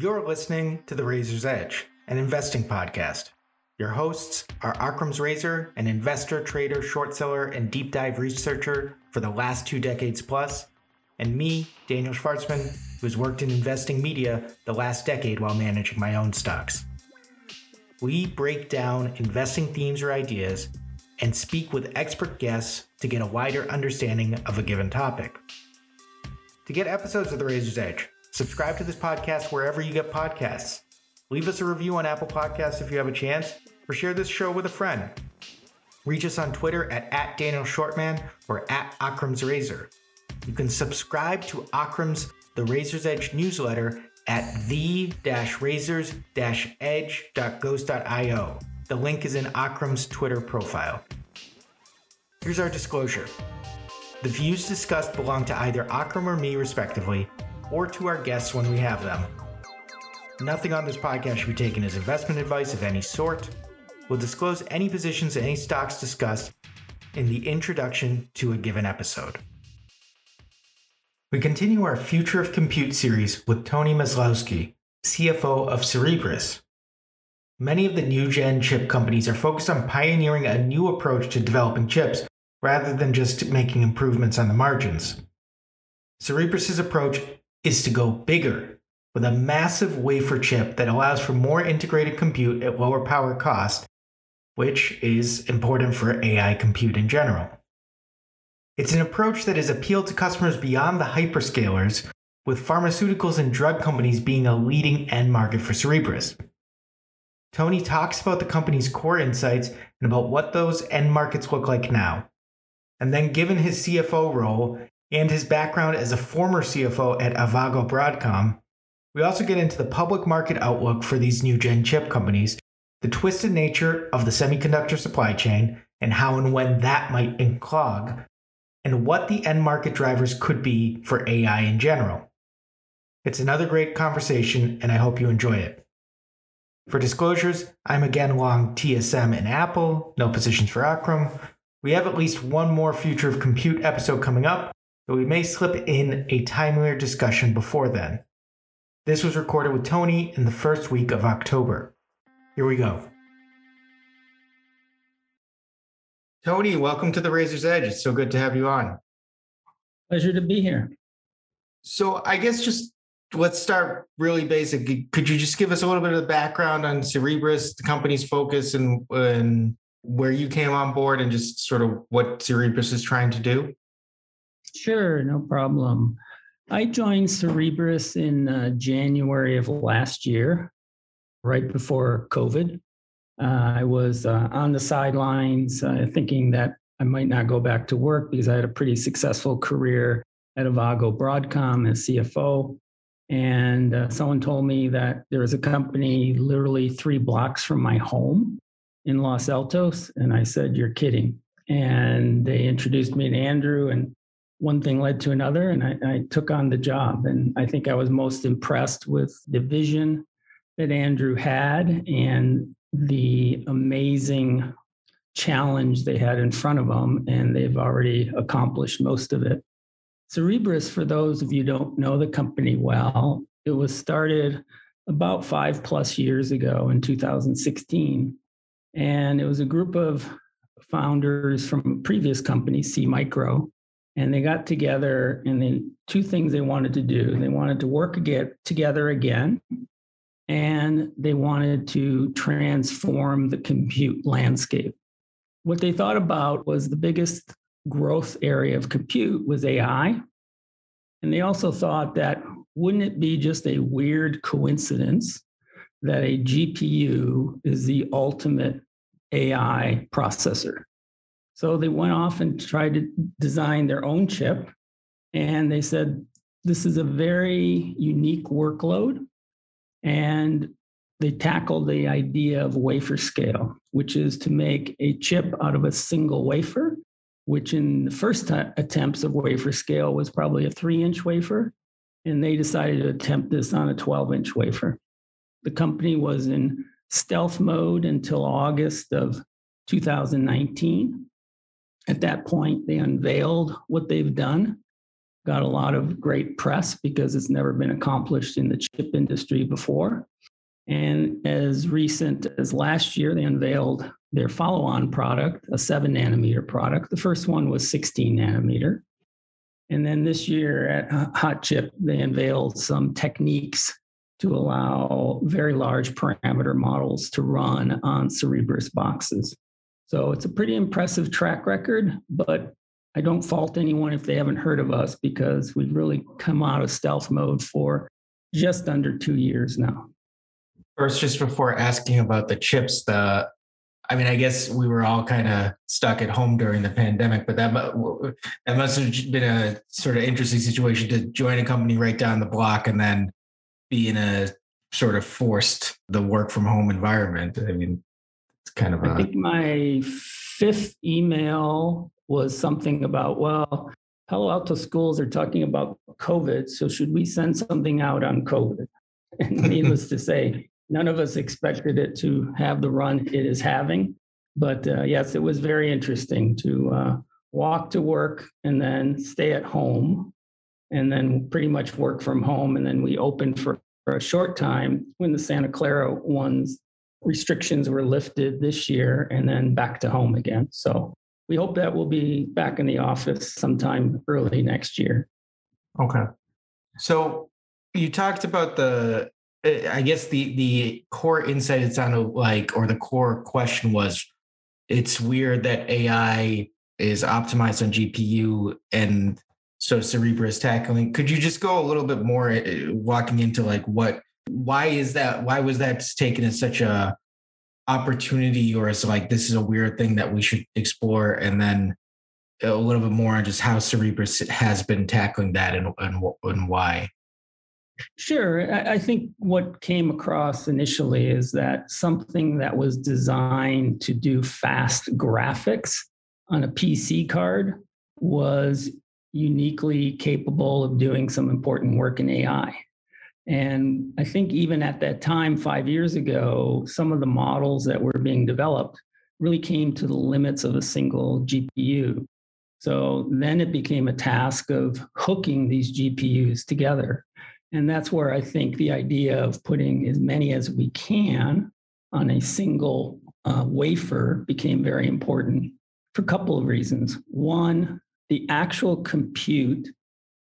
You're listening to The Razor's Edge, an investing podcast. Your hosts are Akram's Razor, an investor, trader, short seller, and deep dive researcher for the last two decades plus, and me, Daniel Schwartzman, who's worked in investing media the last decade while managing my own stocks. We break down investing themes or ideas and speak with expert guests to get a wider understanding of a given topic. To get episodes of The Razor's Edge, subscribe to this podcast wherever you get podcasts. Leave us a review on Apple Podcasts if you have a chance, or share this show with a friend. Reach us on Twitter at, at Daniel Schwartzman or at Akram's Razor. You can subscribe to Akram's The Razor's Edge newsletter at the-razors-edge.ghost.io. The link is in Akram's Twitter profile. Here's our disclosure. The views discussed belong to either Akram or me, respectively, or to our guests when we have them. Nothing on this podcast should be taken as investment advice of any sort. We'll disclose any positions and any stocks discussed in the introduction to a given episode. We continue our Future of Compute series with Tony Maslowski, CFO of Cerebras. Many of the new gen chip companies are focused on pioneering a new approach to developing chips rather than just making improvements on the margins. Cerebras' approach is to go bigger with a massive wafer chip that allows for more integrated compute at lower power cost, which is important for AI compute in general. It's an approach that has appealed to customers beyond the hyperscalers, with pharmaceuticals and drug companies being a leading end market for Cerebras. Tony talks about the company's core insights and about what those end markets look like now. And then, given his CFO role and his background as a former CFO at Avago Broadcom, we also get into the public market outlook for these new gen chip companies, the twisted nature of the semiconductor supply chain, and how and when that might unclog and what the end market drivers could be for AI in general. It's another great conversation, and I hope you enjoy it. For disclosures, I'm again long TSM and Apple, no positions for Akram. We have at least one more Future of Compute episode coming up, but we may slip in a timelier discussion before then. This was recorded with Tony in the first week of October. Here we go. Tony, welcome to the Razor's Edge. It's so good to have you on. Pleasure to be here. So, I guess just let's start really basic. Could you just give us a little bit of the background on Cerebras, the company's focus, and, and where you came on board, and just sort of what Cerebras is trying to do? Sure, no problem. I joined Cerebras in uh, January of last year, right before COVID. Uh, I was uh, on the sidelines uh, thinking that I might not go back to work because I had a pretty successful career at Avago Broadcom as CFO. And uh, someone told me that there was a company literally three blocks from my home in Los Altos. And I said, You're kidding. And they introduced me to Andrew, and one thing led to another. And I, I took on the job. And I think I was most impressed with the vision that Andrew had and the amazing challenge they had in front of them, and they've already accomplished most of it. Cerebras, for those of you don't know the company well, it was started about five plus years ago in 2016. And it was a group of founders from a previous companies, SeaMicro, and they got together and then two things they wanted to do. They wanted to work again, together again and they wanted to transform the compute landscape. What they thought about was the biggest growth area of compute was AI. And they also thought that wouldn't it be just a weird coincidence that a GPU is the ultimate AI processor? So they went off and tried to design their own chip. And they said, this is a very unique workload and they tackled the idea of wafer scale, which is to make a chip out of a single wafer, which in the first t- attempts of wafer scale was probably a three inch wafer. And they decided to attempt this on a 12 inch wafer. The company was in stealth mode until August of 2019. At that point, they unveiled what they've done got a lot of great press because it's never been accomplished in the chip industry before. And as recent as last year, they unveiled their follow on product, a seven nanometer product. The first one was 16 nanometer. And then this year at Hot Chip, they unveiled some techniques to allow very large parameter models to run on Cerebras boxes. So it's a pretty impressive track record, but I don't fault anyone if they haven't heard of us because we've really come out of stealth mode for just under two years now. First, just before asking about the chips, the I mean, I guess we were all kind of stuck at home during the pandemic, but that that must have been a sort of interesting situation to join a company right down the block and then be in a sort of forced the work from home environment. I mean, kind of. A... I think my fifth email was something about well, Palo Alto schools are talking about COVID, so should we send something out on COVID? And needless to say, none of us expected it to have the run it is having. But uh, yes, it was very interesting to uh, walk to work and then stay at home and then pretty much work from home. And then we opened for, for a short time when the Santa Clara ones restrictions were lifted this year and then back to home again. So we hope that we'll be back in the office sometime early next year. Okay. So you talked about the uh, I guess the the core insight it sounded like, or the core question was, it's weird that AI is optimized on GPU and so Cerebra is tackling. Could you just go a little bit more uh, walking into like what, why is that? Why was that taken as such a opportunity, or as like this is a weird thing that we should explore, and then a little bit more on just how Cerebras has been tackling that and and, and why. Sure. I think what came across initially is that something that was designed to do fast graphics on a PC card was uniquely capable of doing some important work in AI. And I think even at that time, five years ago, some of the models that were being developed really came to the limits of a single GPU. So then it became a task of hooking these GPUs together and that's where I think the idea of putting as many as we can on a single uh, wafer became very important for a couple of reasons. One, the actual compute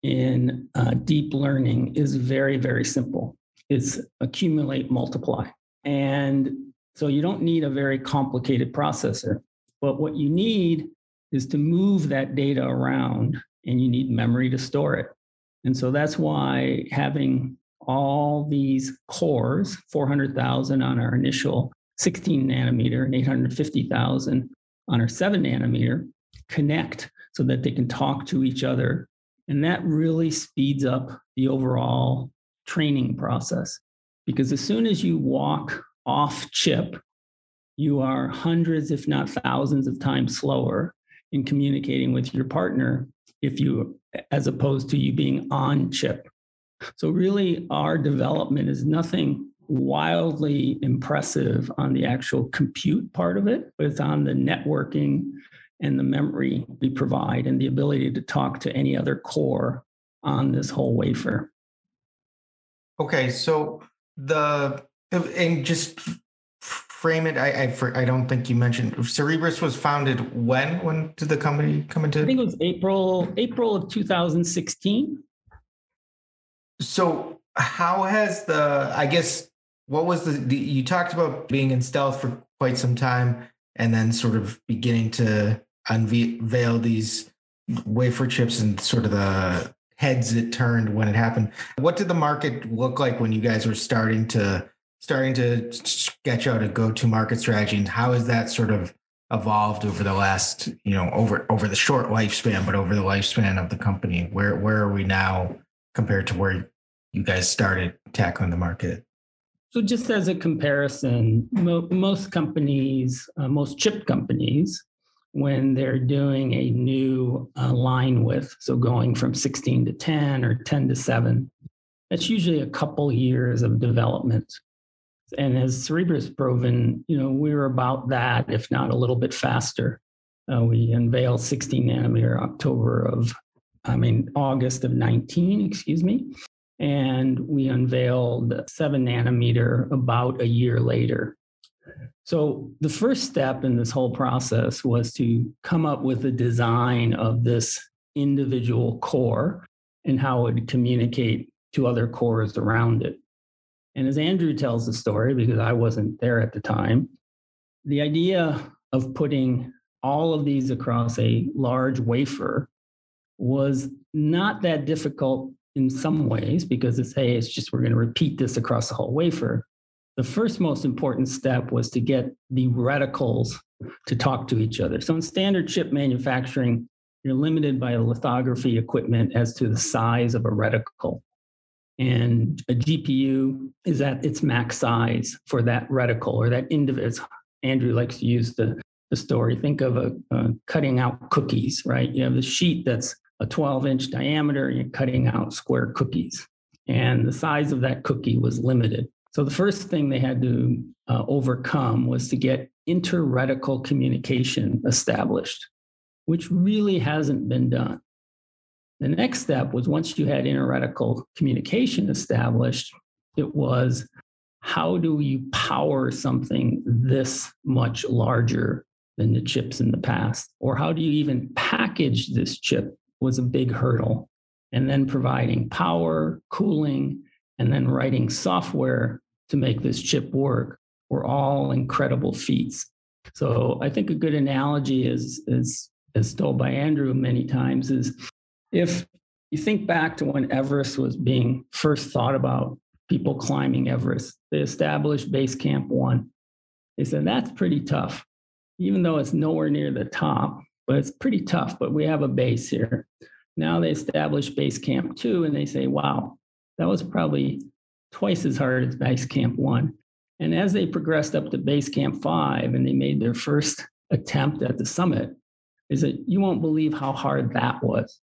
in uh, deep learning is very, very simple. It's accumulate, multiply. And so you don't need a very complicated processor. But what you need is to move that data around and you need memory to store it. And so that's why having all these cores, 400,000 on our initial 16 nanometer and 850,000 on our 7 nanometer, connect so that they can talk to each other. And that really speeds up the overall training process. Because as soon as you walk off chip, you are hundreds, if not thousands, of times slower in communicating with your partner if you as opposed to you being on chip. So, really, our development is nothing wildly impressive on the actual compute part of it, but it's on the networking and the memory we provide and the ability to talk to any other core on this whole wafer. Okay, so the and just frame it? I I, I don't think you mentioned Cerebras was founded when? When did the company come into? I think it was April April of 2016. So how has the I guess what was the, the you talked about being in stealth for quite some time and then sort of beginning to unveil these wafer chips and sort of the heads it turned when it happened. What did the market look like when you guys were starting to starting to sketch out a go-to-market strategy, and how has that sort of evolved over the last, you know, over over the short lifespan, but over the lifespan of the company? Where where are we now compared to where you guys started tackling the market? So, just as a comparison, mo- most companies, uh, most chip companies, when they're doing a new uh, line width, so going from 16 to 10 or 10 to 7, that's usually a couple years of development. And as Cerebras proven, you know, we were about that, if not a little bit faster. Uh, we unveiled 16 nanometer October of I mean, August of 19, excuse me. And we unveiled seven nanometer about a year later. So the first step in this whole process was to come up with a design of this individual core and how it would communicate to other cores around it. And as Andrew tells the story, because I wasn't there at the time, the idea of putting all of these across a large wafer was not that difficult in some ways because it's hey it's just we're going to repeat this across the whole wafer the first most important step was to get the reticles to talk to each other so in standard chip manufacturing you're limited by lithography equipment as to the size of a reticle and a gpu is at its max size for that reticle or that individual andrew likes to use the the story. Think of a, a, cutting out cookies, right? You have the sheet that's a 12 inch diameter, and you're cutting out square cookies. And the size of that cookie was limited. So the first thing they had to uh, overcome was to get interreticle communication established, which really hasn't been done. The next step was once you had interreticle communication established, it was how do you power something this much larger than the chips in the past? Or how do you even package this chip was a big hurdle. And then providing power, cooling, and then writing software to make this chip work were all incredible feats. So I think a good analogy is, is as told by Andrew many times, is if you think back to when Everest was being first thought about, people climbing Everest, they established Base Camp One. They said that's pretty tough even though it's nowhere near the top, but it's pretty tough. But we have a base here. Now they establish base camp two and they say, wow, that was probably twice as hard as base camp one. And as they progressed up to base camp five and they made their first attempt at the summit, is that you won't believe how hard that was.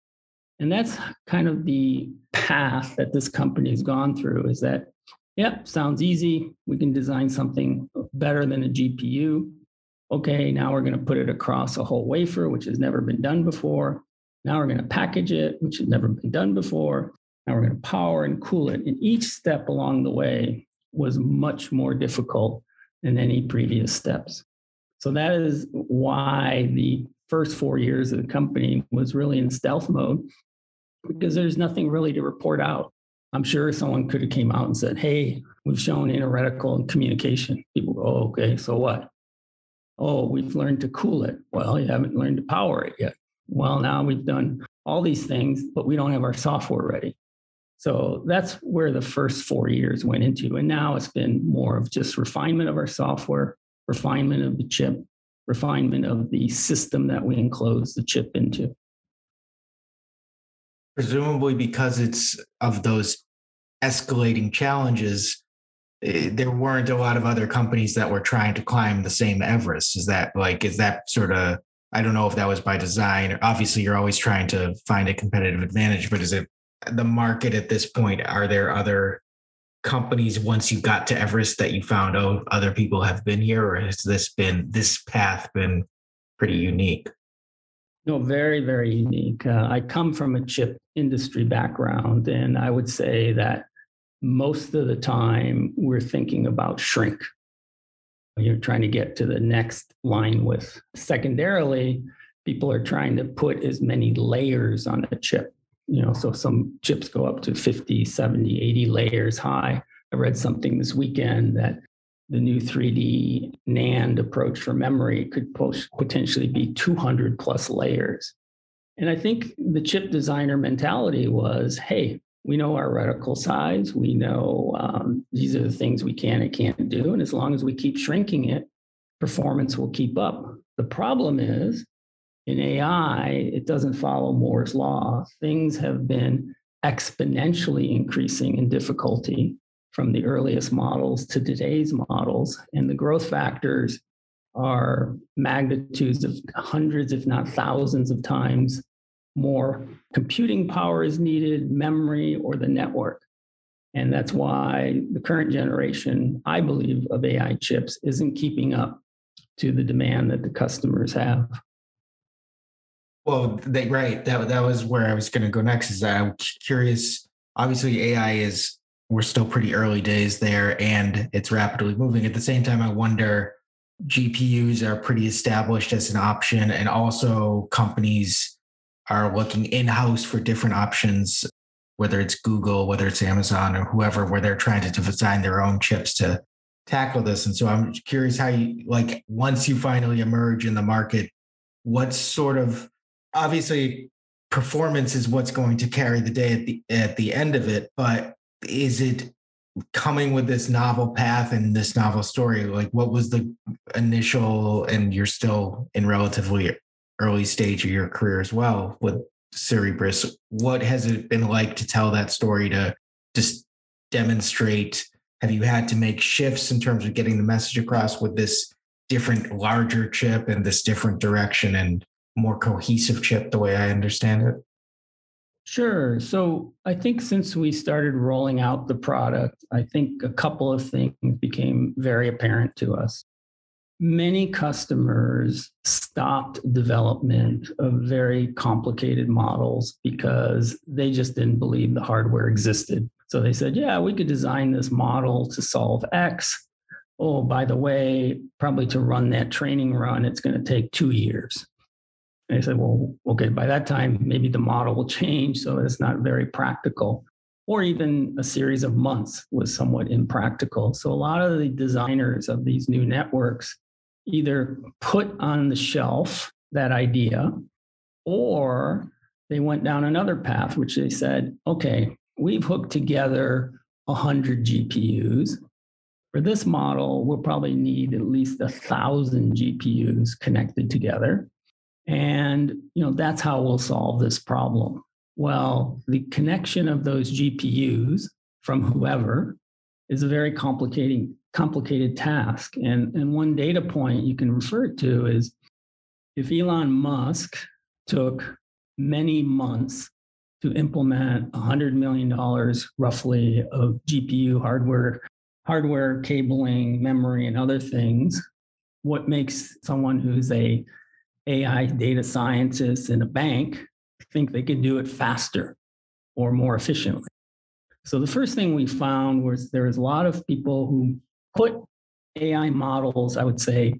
And that's kind of the path that this company has gone through is that, yep, sounds easy. We can design something better than a GPU okay, now we're going to put it across a whole wafer, which has never been done before. Now we're going to package it, which has never been done before. Now we're going to power and cool it. And each step along the way was much more difficult than any previous steps. So that is why the first four years of the company was really in stealth mode because there's nothing really to report out. I'm sure someone could have came out and said, "Hey, we've shown interreticle communication." People go, oh, "Okay, so what?" oh, we've learned to cool it. Well, you haven't learned to power it yet. Well, now we've done all these things, but we don't have our software ready. So that's where the first four years went into. And now it's been more of just refinement of our software, refinement of the chip, refinement of the system that we enclose the chip into. Presumably, because it's of those escalating challenges, Eh, there weren't a lot of other companies that were trying to climb the same Everest. Is that like, is that sort of, I don't know if that was by design. Obviously, you're always trying to find a competitive advantage, but is it the market at this point? Are there other companies once you got to Everest that you found, oh, other people have been here, or has this been, this path been pretty unique? No, very, very unique. Uh, I come from a chip industry background, and I would say that most of the time we're thinking about shrink. You're trying to get to the next line width. Secondarily, people are trying to put as many layers on a chip. You know, so some chips go up to 50, 70, 80 layers high. I read something this weekend that the new 3D NAND approach for memory could potentially be 200 plus layers. And I think the chip designer mentality was hey, we know our reticle size. We know um, these are the things we can and can't do. And as long as we keep shrinking it, performance will keep up. The problem is in AI, it doesn't follow Moore's law. Things have been exponentially increasing in difficulty from the earliest models to today's models. And the growth factors are magnitudes of hundreds, if not thousands of times more computing power is needed, memory, or the network. And that's why the current generation, I believe, of AI chips isn't keeping up to the demand that the customers have. Well, they, right. That that was where I was going to go next. Is I'm curious. Obviously, AI is we're still pretty early days there, and it's rapidly moving. At the same time, I wonder GPUs are pretty established as an option, and also companies are looking in house for different options, whether it's Google, whether it's Amazon, or whoever, where they're trying to design their own chips to tackle this. And so I'm curious how you like once you finally emerge in the market, what sort of obviously performance is what's going to carry the day at the at the end of it, but is it coming with this novel path and this novel story? Like what was the initial and you're still in relatively early stage of your career as well with Cerebras. What has it been like to tell that story to just demonstrate? Have you had to make shifts in terms of getting the message across with this different, larger chip and this different direction and more cohesive chip, the way I understand it? Sure. So I think since we started rolling out the product, I think a couple of things became very apparent to us many customers stopped development of very complicated models because they just didn't believe the hardware existed. So they said, yeah, we could design this model to solve X. Oh, by the way, probably to run that training run, it's going to take two years. And they said, well, okay, by that time, maybe the model will change. So it's not very practical. Or even a series of months was somewhat impractical. So a lot of the designers of these new networks either put on the shelf that idea or they went down another path, which they said, okay, we've hooked together 100 GPUs. For this model, we'll probably need at least a thousand GPUs connected together. And you know, that's how we'll solve this problem. Well, the connection of those GPUs from whoever is a very complicating complicated task. And, and one data point you can refer to is if Elon Musk took many months to implement $100 million roughly of GPU hardware, hardware cabling, memory, and other things, what makes someone who's a AI data scientists in a bank think they can do it faster or more efficiently? So the first thing we found was there was a lot of people who put AI models, I would say,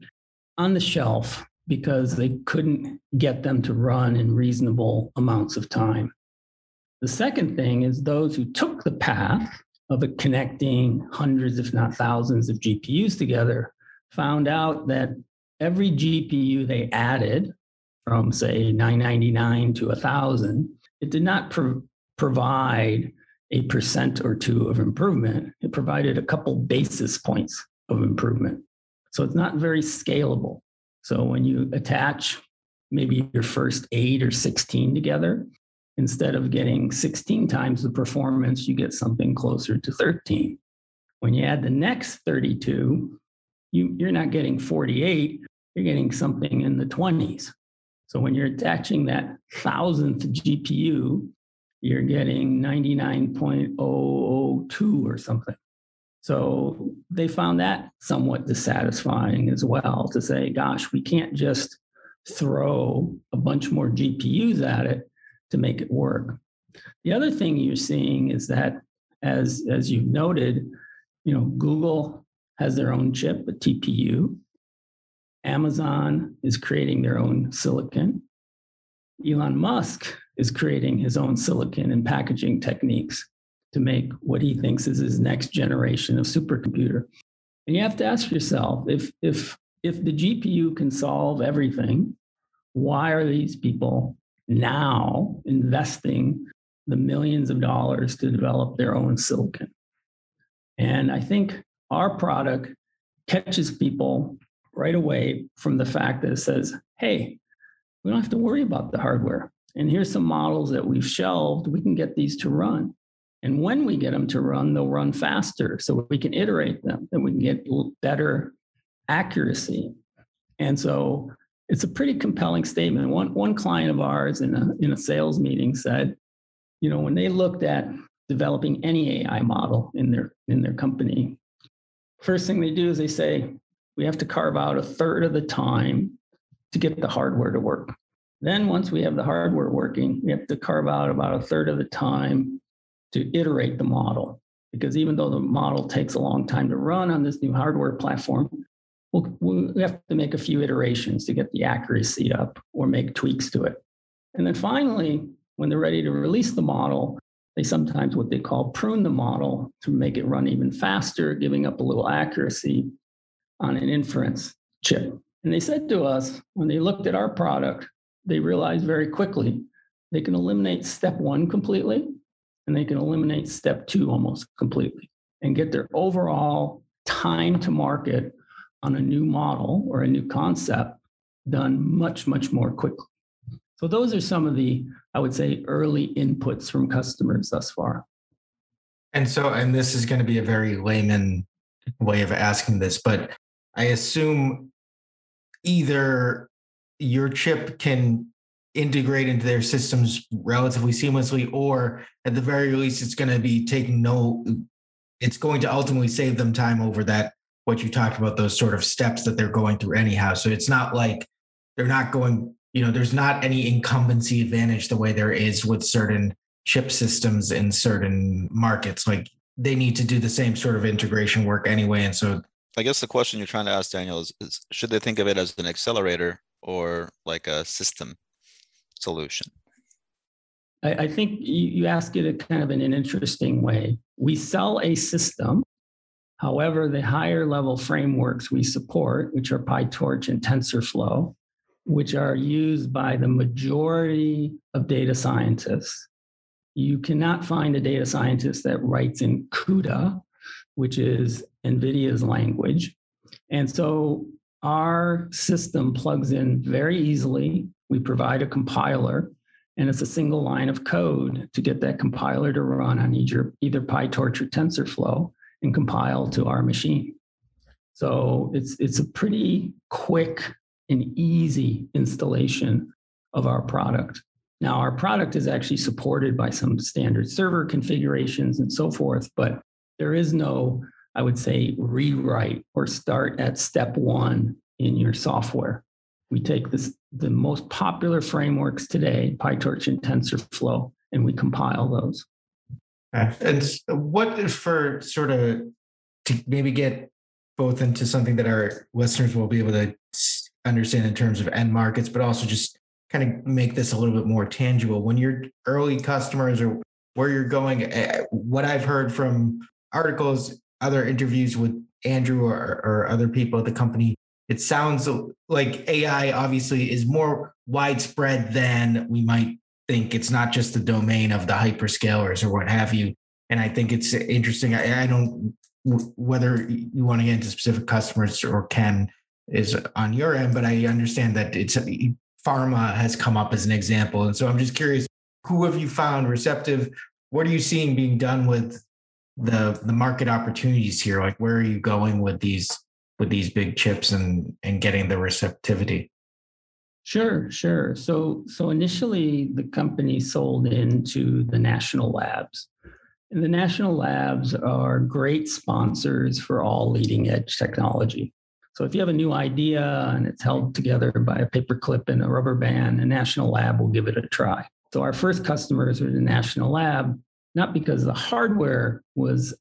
on the shelf because they couldn't get them to run in reasonable amounts of time. The second thing is those who took the path of connecting hundreds, if not thousands, of GPUs together found out that every GPU they added from, say, 999 to 1,000, it did not pro- provide a percent or two of improvement, it provided a couple basis points of improvement. So it's not very scalable. So when you attach maybe your first eight or 16 together, instead of getting 16 times the performance, you get something closer to 13. When you add the next 32, you, you're not getting 48, you're getting something in the 20s. So when you're attaching that thousandth GPU, you're getting 99.002 or something. So they found that somewhat dissatisfying as well to say, gosh, we can't just throw a bunch more GPUs at it to make it work. The other thing you're seeing is that, as, as you've noted, you know, Google has their own chip, a TPU. Amazon is creating their own silicon. Elon Musk is creating his own silicon and packaging techniques to make what he thinks is his next generation of supercomputer. And you have to ask yourself if, if, if the GPU can solve everything, why are these people now investing the millions of dollars to develop their own silicon? And I think our product catches people right away from the fact that it says, hey, we don't have to worry about the hardware. And here's some models that we've shelved. We can get these to run. And when we get them to run, they'll run faster. So we can iterate them and we can get better accuracy. And so it's a pretty compelling statement. One, one client of ours in a, in a sales meeting said, you know, when they looked at developing any AI model in their, in their company, first thing they do is they say, we have to carve out a third of the time to get the hardware to work. Then, once we have the hardware working, we have to carve out about a third of the time to iterate the model. Because even though the model takes a long time to run on this new hardware platform, we'll, we have to make a few iterations to get the accuracy up or make tweaks to it. And then finally, when they're ready to release the model, they sometimes what they call prune the model to make it run even faster, giving up a little accuracy on an inference chip. And they said to us, when they looked at our product, they realized very quickly they can eliminate step one completely and they can eliminate step two almost completely and get their overall time to market on a new model or a new concept done much, much more quickly. So, those are some of the, I would say, early inputs from customers thus far. And so, and this is going to be a very layman way of asking this, but I assume either your chip can integrate into their systems relatively seamlessly, or at the very least, it's going to be taking no, it's going to ultimately save them time over that, what you talked about, those sort of steps that they're going through anyhow. So it's not like they're not going, you know, there's not any incumbency advantage the way there is with certain chip systems in certain markets. Like they need to do the same sort of integration work anyway. And so I guess the question you're trying to ask, Daniel, is, is should they think of it as an accelerator or like a system solution? I, I think you, you ask it kind of in an interesting way. We sell a system. However, the higher level frameworks we support, which are PyTorch and TensorFlow, which are used by the majority of data scientists. You cannot find a data scientist that writes in CUDA, which is NVIDIA's language. And so our system plugs in very easily. We provide a compiler, and it's a single line of code to get that compiler to run on either, either PyTorch or TensorFlow and compile to our machine. So it's, it's a pretty quick and easy installation of our product. Now, our product is actually supported by some standard server configurations and so forth, but there is no I would say, rewrite or start at step one in your software. We take this, the most popular frameworks today, PyTorch and TensorFlow, and we compile those. And what for sort of to maybe get both into something that our listeners will be able to understand in terms of end markets, but also just kind of make this a little bit more tangible. When your early customers or where you're going, eh, what I've heard from articles other interviews with Andrew or, or other people at the company, it sounds like AI obviously is more widespread than we might think. It's not just the domain of the hyperscalers or what have you. And I think it's interesting. I, I don't whether you want to get into specific customers or can is on your end, but I understand that it's uh, pharma has come up as an example. And so I'm just curious, who have you found receptive? What are you seeing being done with the the market opportunities here? Like where are you going with these with these big chips and and getting the receptivity? Sure, sure. So so initially the company sold into the national labs. And the national labs are great sponsors for all leading edge technology. So if you have a new idea and it's held together by a paperclip and a rubber band, a national lab will give it a try. So our first customers were the national lab not because the hardware was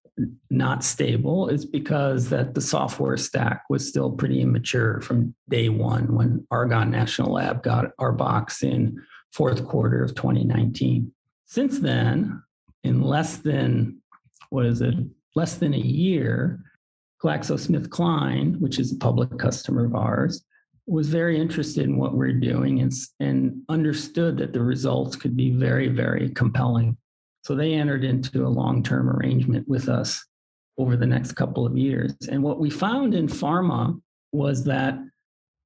not stable it's because that the software stack was still pretty immature from day one when argonne national lab got our box in fourth quarter of 2019 since then in less than what is it less than a year GlaxoSmithKline, which is a public customer of ours, was very interested in what we're doing and, and understood that the results could be very, very compelling. So they entered into a long term arrangement with us over the next couple of years. And what we found in pharma was that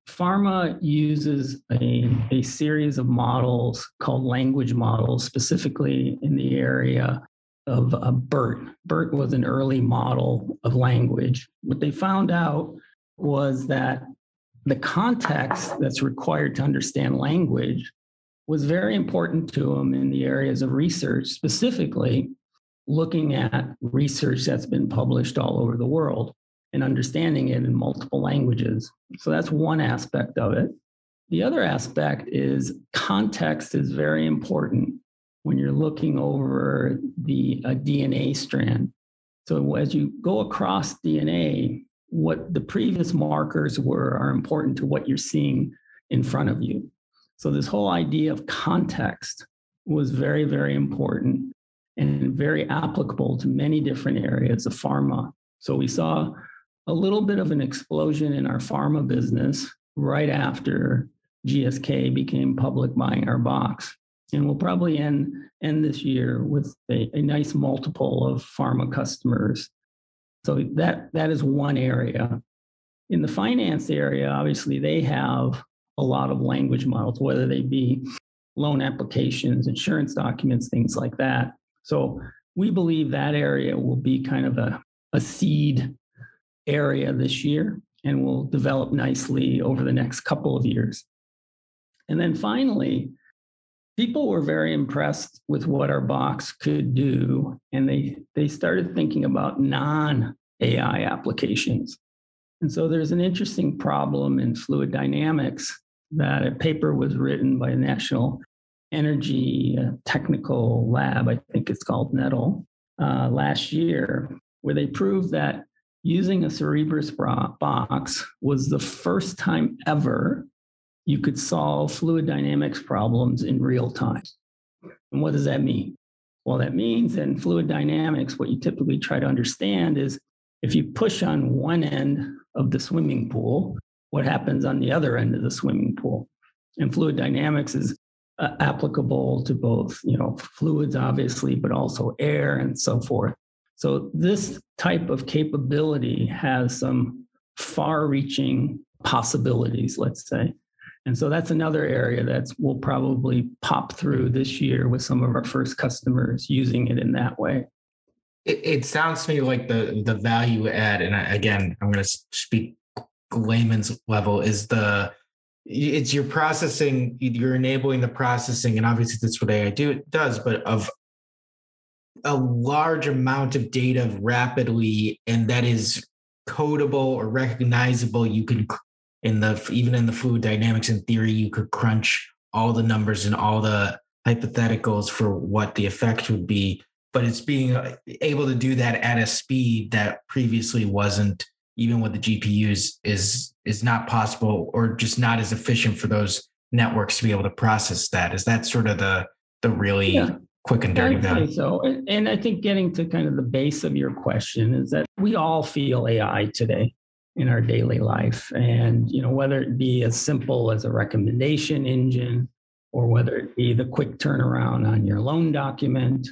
pharma uses a, a series of models called language models, specifically in the area of uh, BERT. BERT was an early model of language. What they found out was that the context that's required to understand language was very important to them in the areas of research, specifically looking at research that's been published all over the world and understanding it in multiple languages. So that's one aspect of it. The other aspect is context is very important when you're looking over the DNA strand. So as you go across DNA, what the previous markers were are important to what you're seeing in front of you. So this whole idea of context was very, very important and very applicable to many different areas of pharma. So we saw a little bit of an explosion in our pharma business right after GSK became public buying our box. And we'll probably end, end this year with a, a nice multiple of pharma customers. So that, that is one area. In the finance area, obviously, they have a lot of language models, whether they be loan applications, insurance documents, things like that. So we believe that area will be kind of a, a seed area this year and will develop nicely over the next couple of years. And then finally, people were very impressed with what our box could do, and they, they started thinking about non AI applications. And so there's an interesting problem in fluid dynamics that a paper was written by a National Energy uh, Technical Lab, I think it's called NETL, uh, last year, where they proved that using a Cerebras box was the first time ever you could solve fluid dynamics problems in real time. And what does that mean? Well, that means in fluid dynamics, what you typically try to understand is if you push on one end of the swimming pool, what happens on the other end of the swimming pool? And fluid dynamics is uh, applicable to both, you know, fluids, obviously, but also air and so forth. So this type of capability has some far-reaching possibilities, let's say. And so that's another area that will probably pop through this year with some of our first customers using it in that way. It, it sounds to me like the the value add, and I, again, I'm going to speak layman's level, is the it's your processing, you're enabling the processing, and obviously that's what AI do does, but of a large amount of data rapidly and that is codable or recognizable you can in the even in the fluid dynamics in theory you could crunch all the numbers and all the hypotheticals for what the effect would be but it's being uh, able to do that at a speed that previously wasn't even with the gpus is is not possible or just not as efficient for those networks to be able to process that. Is that sort of the the really yeah. quick and dirty think so. And I think getting to kind of the base of your question is that we all feel AI today in our daily life. And, you know, whether it be as simple as a recommendation engine or whether it be the quick turnaround on your loan document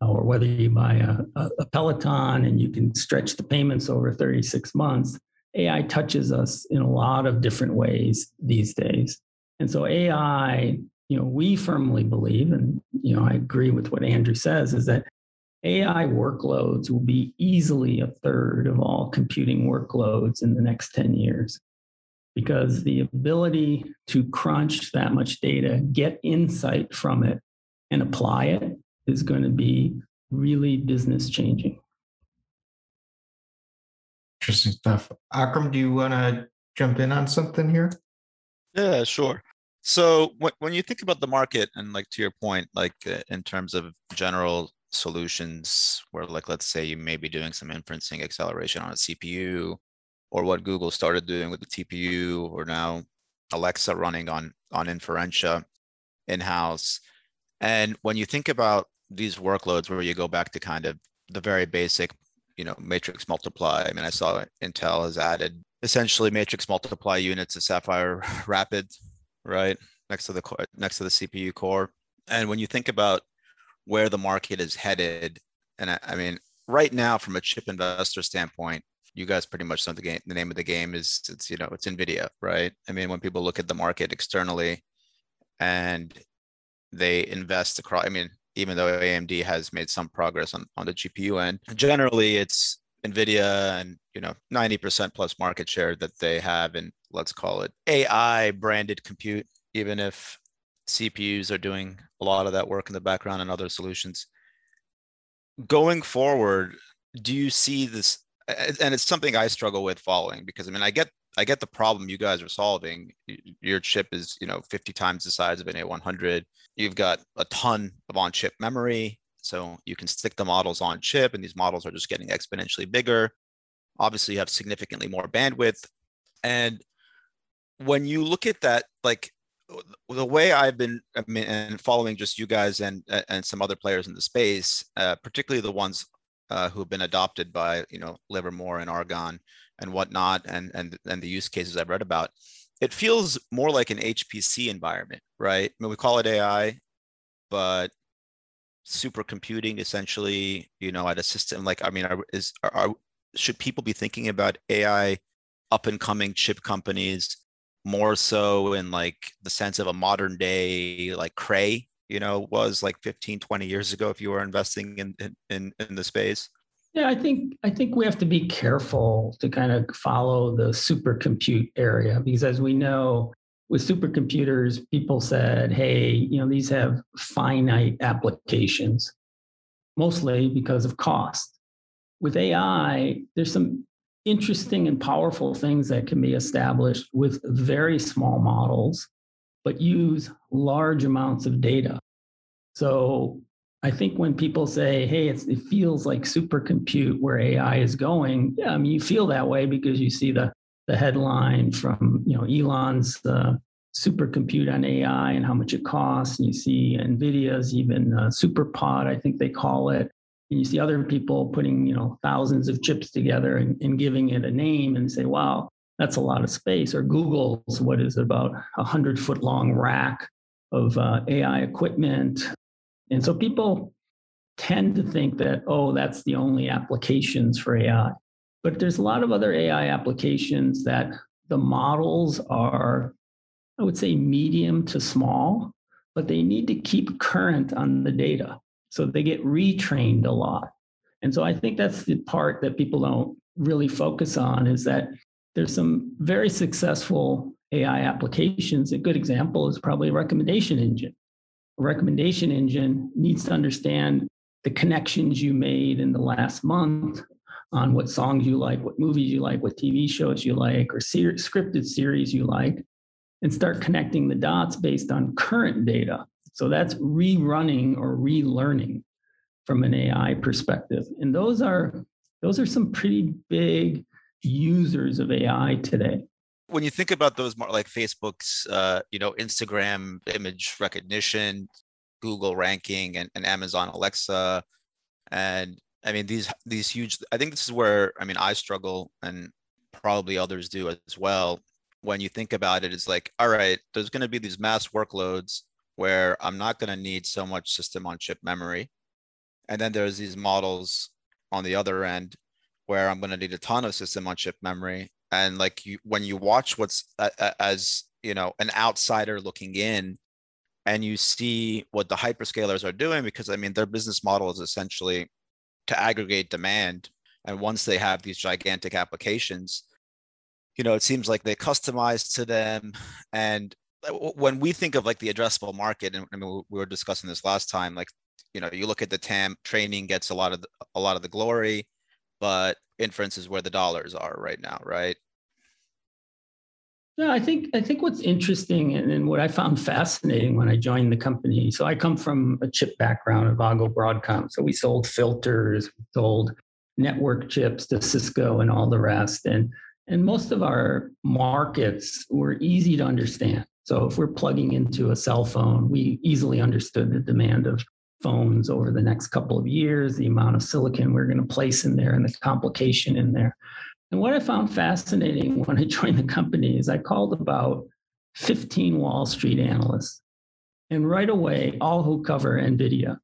or whether you buy a, a, Peloton and you can stretch the payments over 36 months, AI touches us in a lot of different ways these days. And so AI you know, we firmly believe, and you know, I agree with what Andrew says, is that AI workloads will be easily a third of all computing workloads in the next 10 years. Because the ability to crunch that much data, get insight from it, and apply it is going to be really business changing. Interesting stuff. Akram, do you want to jump in on something here? Yeah, sure. So when, when you think about the market and like to your point, like uh, in terms of general solutions where like, let's say you may be doing some inferencing acceleration on a CPU or what Google started doing with the TPU or now Alexa running on, on Inferentia in-house. And when you think about these workloads where you go back to kind of the very basic, you know, matrix multiply. I mean, I saw Intel has added essentially matrix multiply units to Sapphire Rapid right next to the core, next to the CPU core. And when you think about where the market is headed, and I, I mean, right now from a chip investor standpoint, you guys pretty much know the game. The name of the game is it's you know it's Nvidia, right? I mean, when people look at the market externally, and they invest across. I mean, even though AMD has made some progress on on the GPU end, generally it's Nvidia and you know 90% plus market share that they have in let's call it AI branded compute, even if CPUs are doing a lot of that work in the background and other solutions. Going forward, do you see this? And it's something I struggle with following because I mean, I get I get the problem you guys are solving. Your chip is, you know, 50 times the size of an A100. You've got a ton of on-chip memory, so you can stick the models on chip, and these models are just getting exponentially bigger. Obviously, you have significantly more bandwidth, and when you look at that, like the way I've been, I mean, and following just you guys and and some other players in the space, uh, particularly the ones uh, who have been adopted by you know Livermore and Argonne and whatnot, and and and the use cases I've read about, it feels more like an HPC environment, right? I mean, we call it AI, but supercomputing essentially, you know, at a system like I mean, are, is are, are should people be thinking about AI up and coming chip companies more so in like the sense of a modern day like cray you know was like 15 20 years ago if you were investing in in in the space? Yeah i think i think we have to be careful to kind of follow the supercompute area because as we know with supercomputers people said hey you know these have finite applications mostly because of cost. With ai there's some interesting and powerful things that can be established with very small models, but use large amounts of data. So I think when people say, hey, it feels like supercompute where AI is going, yeah, I mean, you feel that way because you see the, the headline from you know Elon's uh, supercompute on AI and how much it costs. And you see NVIDIA's even uh, SuperPOD, I think they call it you see other people putting you know thousands of chips together and, and giving it a name and say wow that's a lot of space. Or google's what is about a hundred foot long rack of uh, ai equipment. And so people tend to think that oh that's the only applications for ai but there's a lot of other ai applications that the models are i would say medium to small but they need to keep current on the data so they get retrained a lot. And so I think that's the part that people don't really focus on is that there's some very successful AI applications. A good example is probably a recommendation engine. A recommendation engine needs to understand the connections you made in the last month on what songs you like, what movies you like, what TV shows you like, or ser- scripted series you like, and start connecting the dots based on current data. So that's rerunning or relearning from an AI perspective. And those are those are some pretty big users of AI today. When you think about those more like Facebook's, uh, you know, Instagram image recognition, Google ranking, and, and Amazon Alexa, and I mean these these huge. I think this is where I mean I struggle, and probably others do as well. When you think about it, it's like, all right, there's going to be these mass workloads where I'm not going to need so much system on chip memory. And then there's these models on the other end where I'm going to need a ton of system on chip memory. And like you, when you watch what's uh, as you know an outsider looking in, and you see what the hyperscalers are doing, because I mean their business model is essentially to aggregate demand. And once they have these gigantic applications, you know, it seems like they customize to them and Uh, when we think of like the addressable market, and I mean, we were discussing this last time, like you know, you look at the TAM, training gets a lot of the, a lot of the glory, but inference is where the dollars are right now, right? Yeah, I think I think what's interesting and, and, what I found fascinating when I joined the company. So I come from a chip background at Avago Broadcom. So we sold filters, we sold network chips to Cisco and all the rest. And and most of our markets were easy to understand. So if we're plugging into a cell phone, we easily understood the demand of phones over the next couple of years, the amount of silicon we're going to place in there and the complication in there. And what I found fascinating when I joined the company is I called about 15 Wall Street analysts. And right away, all who cover NVIDIA.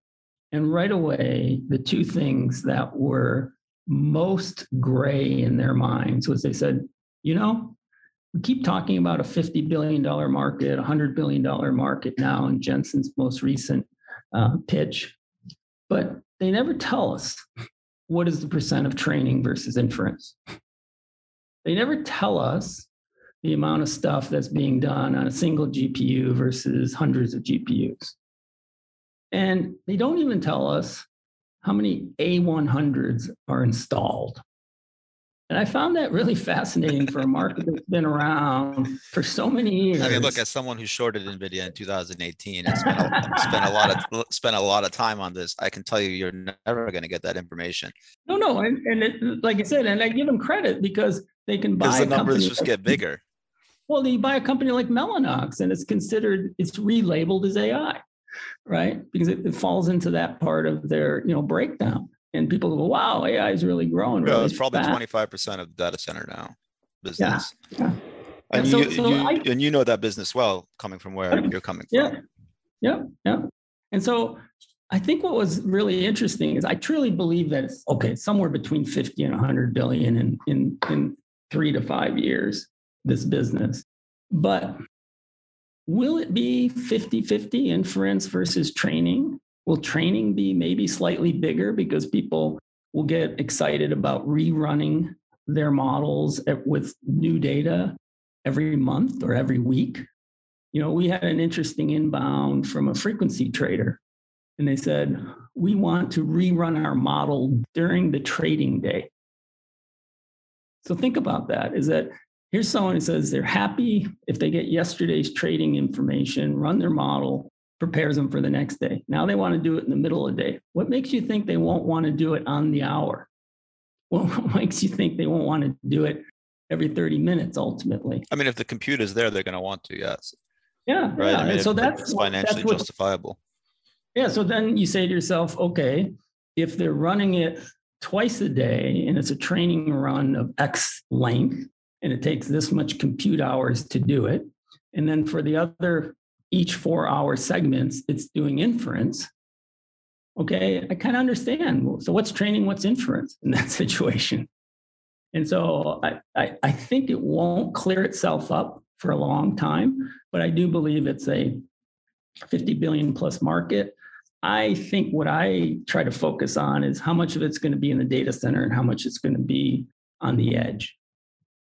And right away, the two things that were most gray in their minds was they said, you know, we keep talking about a $50 billion market, a $100 billion market now in Jensen's most recent uh, pitch, but they never tell us what is the percent of training versus inference. They never tell us the amount of stuff that's being done on a single GPU versus hundreds of GPUs. And they don't even tell us how many A100s are installed And I found that really fascinating for a market that's been around for so many years. I mean, look, as someone who shorted Nvidia in 2018 and spent a, spent a lot of spent a lot of time on this, I can tell you, you're never going to get that information. No, no, and, and it, like I said, and I give them credit because they can buy. Because the numbers just get bigger. Well, you buy a company like Mellanox, and it's considered it's relabeled as AI, right? Because it, it falls into that part of their you know breakdown and people go, "Wow, AI is really growing." Really yeah, it's probably twenty five percent of the data center now business. Yeah, yeah. And, so, you, so you I, and you know that business well, coming from where you're coming from. Yeah, yeah, yeah. And so I think what was really interesting is I truly believe that it's okay, somewhere between 50 and 100 billion in, in, in three to five years, this business. But will it be 50 50 inference versus training? Will training be maybe slightly bigger because people will get excited about rerunning their models with new data every month or every week? You know, we had an interesting inbound from a frequency trader, and they said, We want to rerun our model during the trading day. So think about that is that here's someone who says they're happy if they get yesterday's trading information, run their model, prepares them for the next day. Now they want to do it in the middle of the day. What makes you think they won't want to do it on the hour? What makes you think they won't want to do it every 30 minutes ultimately? I mean, if the compute is there, they're going to want to, yes. Yeah. Right. Yeah. I mean, so that's financially that's what, justifiable. Yeah. So then you say to yourself, okay, if they're running it twice a day and it's a training run of X length and it takes this much compute hours to do it, and then for the other each four hour segments, it's doing inference. Okay, I kind of understand. So, what's training? What's inference in that situation? And so, I, I, I think it won't clear itself up for a long time, but I do believe it's a 50 billion plus market. I think what I try to focus on is how much of it's going to be in the data center and how much it's going to be on the edge.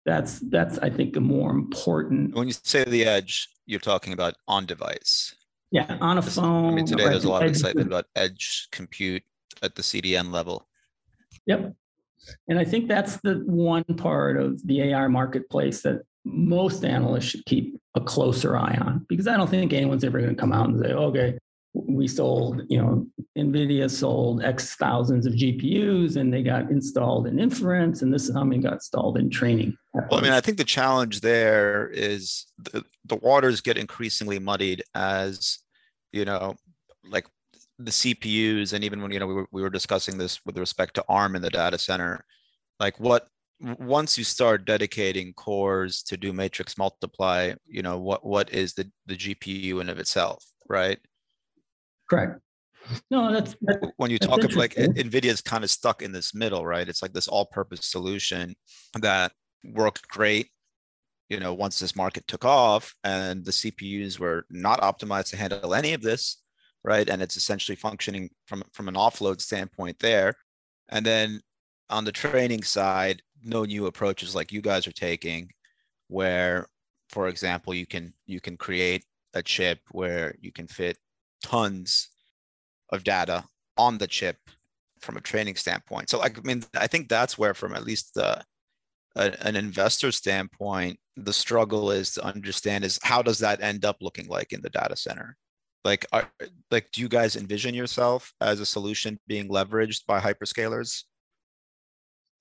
That's that's I think the more important. When you say the edge, you're talking about on device. Yeah, on a phone. I mean, today there's a lot of excitement about edge compute at the CDN level. Yep. And I think that's the one part of the AI marketplace that most analysts should keep a closer eye on because I don't think anyone's ever going to come out and say, okay, we sold, you know, NVIDIA sold X thousands of GPUs and they got installed in inference, and this is how many got installed in training. Well, I mean, I think the challenge there is the, the waters get increasingly muddied as, you know, like the CPUs, and even when, you know, we were, we were discussing this with respect to ARM in the data center, like what once you start dedicating cores to do matrix multiply, you know, what what is the, the GPU in of itself, right? Correct. No, that's, that's when you talk of like NVIDIA is kind of stuck in this middle, right? It's like this all-purpose solution that worked great, you know, once this market took off and the CPUs were not optimized to handle any of this, right? And it's essentially functioning from from an offload standpoint there. And then on the training side, no new approaches like you guys are taking, where, for example, you can you can create a chip where you can fit tons of data on the chip from a training standpoint. So, like, I mean, I think that's where, from at least the, a, an investor standpoint, the struggle is to understand is how does that end up looking like in the data center? Like, are, like, do you guys envision yourself as a solution being leveraged by hyperscalers?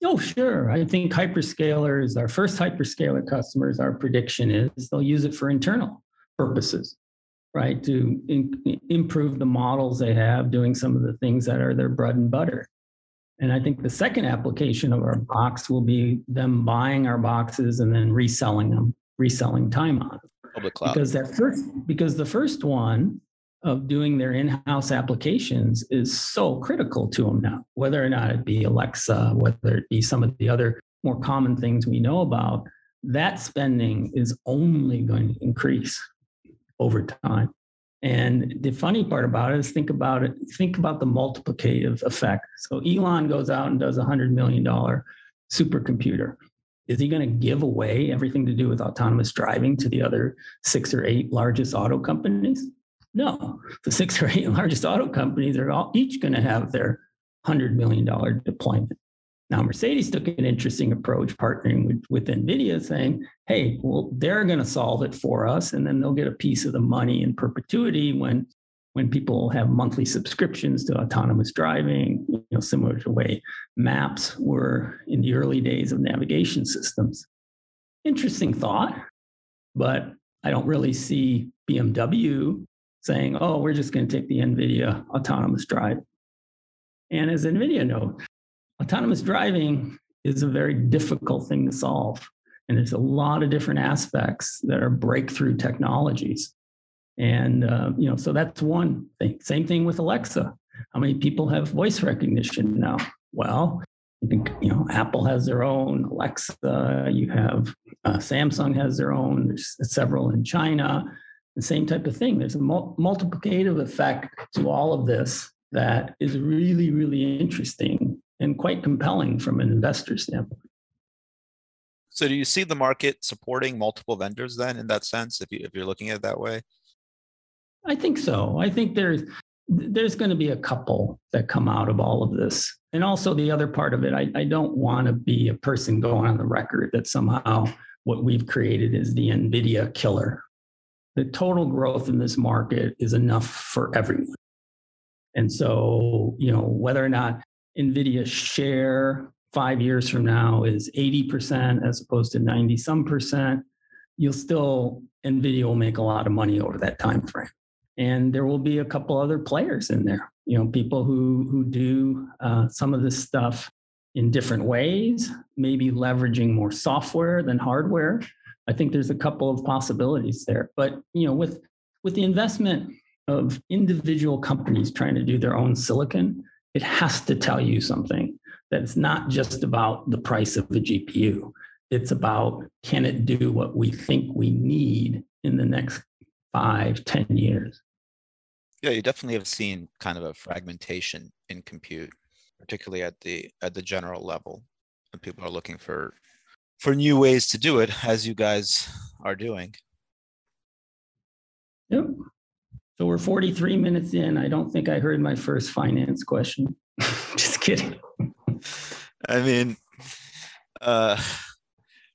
Oh, sure. I think hyperscalers, our first hyperscaler customers, our prediction is they'll use it for internal purposes right? To in, improve the models they have, doing some of the things that are their bread and butter. And I think the second application of our box will be them buying our boxes and then reselling them, reselling time on them. Public cloud. Because that first, because the first one of doing their in-house applications is so critical to them now. Whether or not it be Alexa, whether it be some of the other more common things we know about, that spending is only going to increase over time. And the funny part about it is think about it, think about the multiplicative effect. So Elon goes out and does a hundred million dollar supercomputer. Is he going to give away everything to do with autonomous driving to the other six or eight largest auto companies? No, the six or eight largest auto companies are all each going to have their hundred million dollar deployment. Now, Mercedes took an interesting approach, partnering with, with NVIDIA, saying, hey, well, they're going to solve it for us, and then they'll get a piece of the money in perpetuity when, when people have monthly subscriptions to autonomous driving, you know, similar to the way maps were in the early days of navigation systems. Interesting thought, but I don't really see BMW saying, oh, we're just going to take the NVIDIA autonomous drive. And as NVIDIA knows, autonomous driving is a very difficult thing to solve. And there's a lot of different aspects that are breakthrough technologies. And, uh, you know, so that's one thing. Same thing with Alexa. How many people have voice recognition now? Well, you think, you know, Apple has their own, Alexa, you have uh, Samsung has their own, there's several in China, the same type of thing. There's a mul- multiplicative effect to all of this that is really, really interesting and quite compelling from an investor standpoint. So do you see the market supporting multiple vendors then in that sense, if you if you're looking at it that way? I think so. I think there's there's going to be a couple that come out of all of this. And also the other part of it, I, I don't want to be a person going on the record that somehow what we've created is the NVIDIA killer. The total growth in this market is enough for everyone. And so, you know, whether or not NVIDIA share five years from now is 80% as opposed to 90 some percent, you'll still, NVIDIA will make a lot of money over that time frame. And there will be a couple other players in there, you know, people who, who do uh, some of this stuff in different ways, maybe leveraging more software than hardware. I think there's a couple of possibilities there. But, you know, with, with the investment of individual companies trying to do their own silicon, it has to tell you something that it's not just about the price of the GPU. It's about can it do what we think we need in the next five, ten years. Yeah, you definitely have seen kind of a fragmentation in compute, particularly at the at the general level. And people are looking for for new ways to do it, as you guys are doing. Yep. So we're 43 minutes in. I don't think I heard my first finance question. Just kidding. I mean, uh,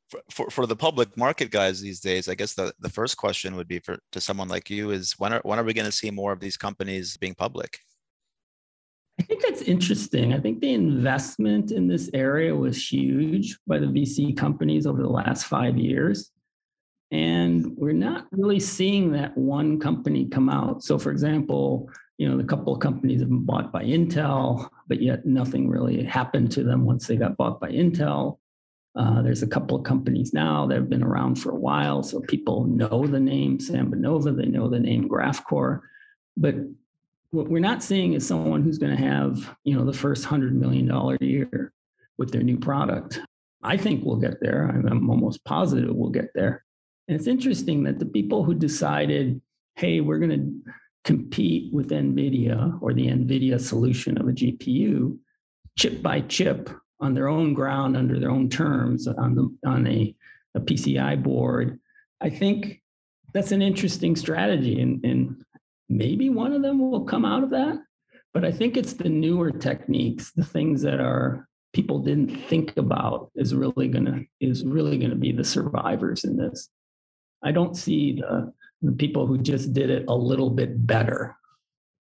for, for, for the public market guys these days, I guess the, the first question would be for to someone like you is when are when are we going to see more of these companies being public? I think that's interesting. I think the investment in this area was huge by the VC companies over the last five years. And we're not really seeing that one company come out. So, for example, you know, a couple of companies have been bought by Intel, but yet nothing really happened to them once they got bought by Intel. Uh, there's a couple of companies now that have been around for a while, so people know the name SambaNova, they know the name Graphcore, but what we're not seeing is someone who's going to have, you know, the first hundred million dollar year with their new product. I think we'll get there. I'm almost positive we'll get there. And it's interesting that the people who decided, hey, we're going to compete with NVIDIA or the NVIDIA solution of a GPU, chip by chip on their own ground under their own terms on, the, on a, a PCI board, I think that's an interesting strategy. And, and maybe one of them will come out of that. But I think it's the newer techniques, the things that are people didn't think about is really gonna is really gonna be the survivors in this. I don't see the, the people who just did it a little bit better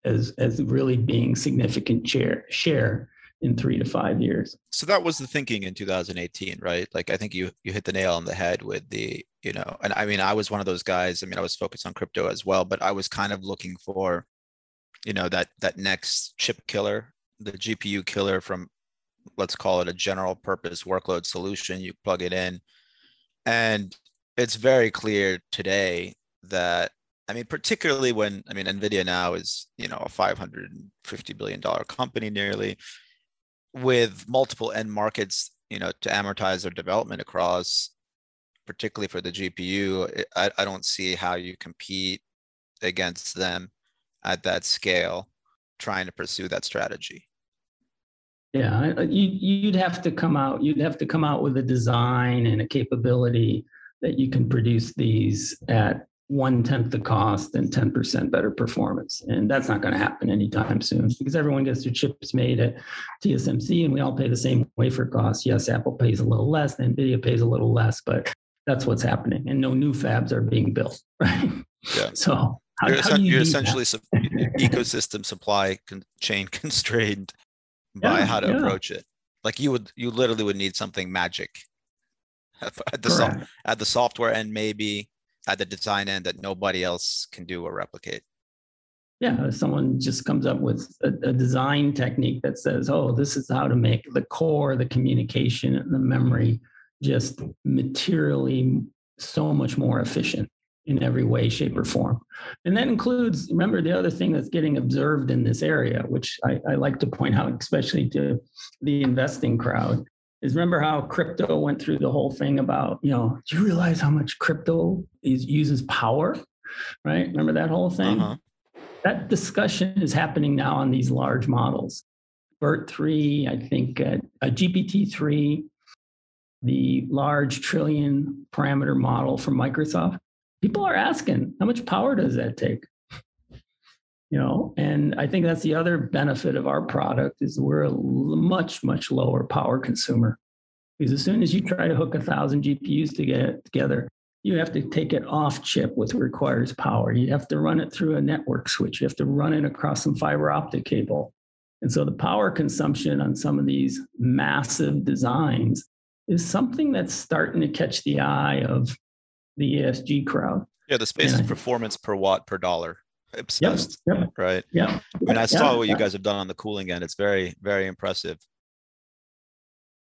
as as really being significant share share in three to five years. So that was the thinking in 2018, right? Like I think you you hit the nail on the head with the you know, and I mean I was one of those guys. I mean I was focused on crypto as well, but I was kind of looking for, you know, that that next chip killer, the GPU killer from, let's call it a general purpose workload solution. You plug it in, and it's very clear today that I mean, particularly when I mean Nvidia now is you know a 550 billion dollar company nearly, with multiple end markets, you know, to amortize their development across, particularly for the GPU. I, I don't see how you compete against them at that scale, trying to pursue that strategy. Yeah, you, you'd have to come out. You'd have to come out with a design and a capability that you can produce these at one tenth the cost and 10% better performance. And that's not going to happen anytime soon because everyone gets their chips made at TSMC and we all pay the same wafer cost. Yes, Apple pays a little less, NVIDIA pays a little less, but that's what's happening. And no new fabs are being built, right? Yeah. So how, you're, how you are essentially su- ecosystem supply con- chain constrained by yeah, how to yeah. approach it. Like you would, you literally would need something magic at the so- at the software end, maybe at the design end that nobody else can do or replicate. Yeah, if someone just comes up with a, a, design technique that says, oh, this is how to make the core, the communication, and the memory just materially so much more efficient in every way, shape, or form. And that includes, remember, the other thing that's getting observed in this area, which I, I like to point out, especially to the investing crowd, is remember how crypto went through the whole thing about, you know, do you realize how much crypto is, uses power? Right? Remember that whole thing? Uh-huh. That discussion is happening now on these large models. BERT 3, I think uh, a GPT 3, the large trillion parameter model from Microsoft. People are asking, how much power does that take? You know and i think that's the other benefit of our product is we're a much much lower power consumer. Because as soon as you try to hook a thousand gpus to get together you have to take it off chip which requires power. You have to run it through a network switch. You have to run it across some fiber optic cable. And so the power consumption on some of these massive designs is something that's starting to catch the eye of the esg crowd. Yeah the space is performance per watt per dollar obsessed, yep, yep, right? Yeah. I mean, I saw what you guys have done on the cooling end. It's very, very impressive.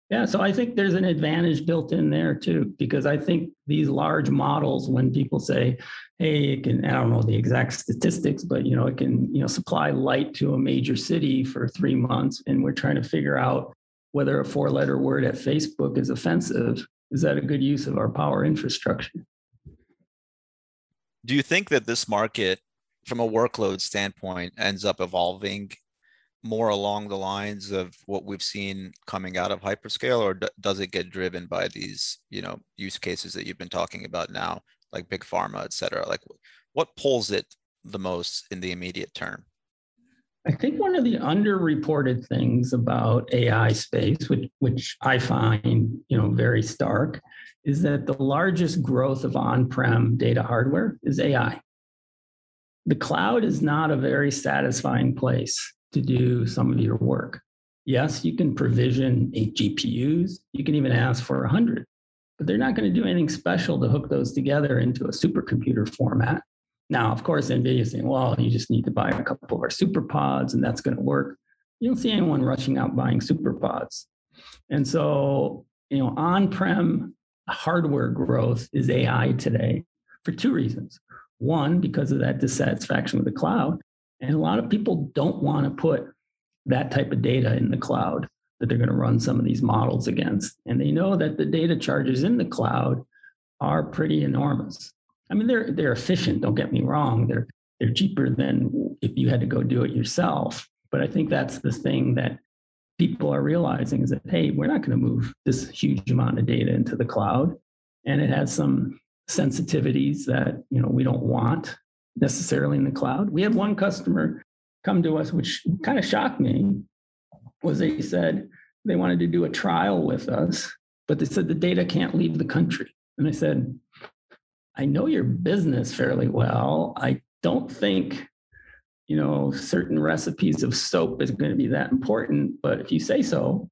Yeah, so I think there's an advantage built in there too, because I think these large models, when people say, "Hey, it can," I don't know the exact statistics, but you know, it can, you know, supply light to a major city for three months, and we're trying to figure out whether a four-letter word at Facebook is offensive. Is that a good use of our power infrastructure? Do you think that this market from a workload standpoint ends up evolving more along the lines of what we've seen coming out of hyperscale or d- does it get driven by these you know use cases that you've been talking about now like big pharma et cetera? Like what pulls it the most in the immediate term? I think one of the underreported things about ai space which which i find you know very stark is that the largest growth of on-prem data hardware is ai the cloud is not a very satisfying place to do some of your work. Yes, you can provision eight GPUs. You can even ask for 100, but they're not going to do anything special to hook those together into a supercomputer format. Now, of course, NVIDIA is saying, well, you just need to buy a couple of our superpods and that's going to work. You don't see anyone rushing out buying superpods. And so, you know, on prem hardware growth is AI today for two reasons. One, because of that dissatisfaction with the cloud. And a lot of people don't want to put that type of data in the cloud that they're going to run some of these models against. And they know that the data charges in the cloud are pretty enormous. I mean, they're they're efficient, don't get me wrong. They're they're cheaper than if you had to go do it yourself. But I think that's the thing that people are realizing is that hey, we're not going to move this huge amount of data into the cloud. And it has some sensitivities that you know we don't want necessarily in the cloud. We had one customer come to us, which kind of shocked me, was they said they wanted to do a trial with us, but they said the data can't leave the country. And I said, I know your business fairly well. I don't think you know certain recipes of soap is going to be that important, but if you say so,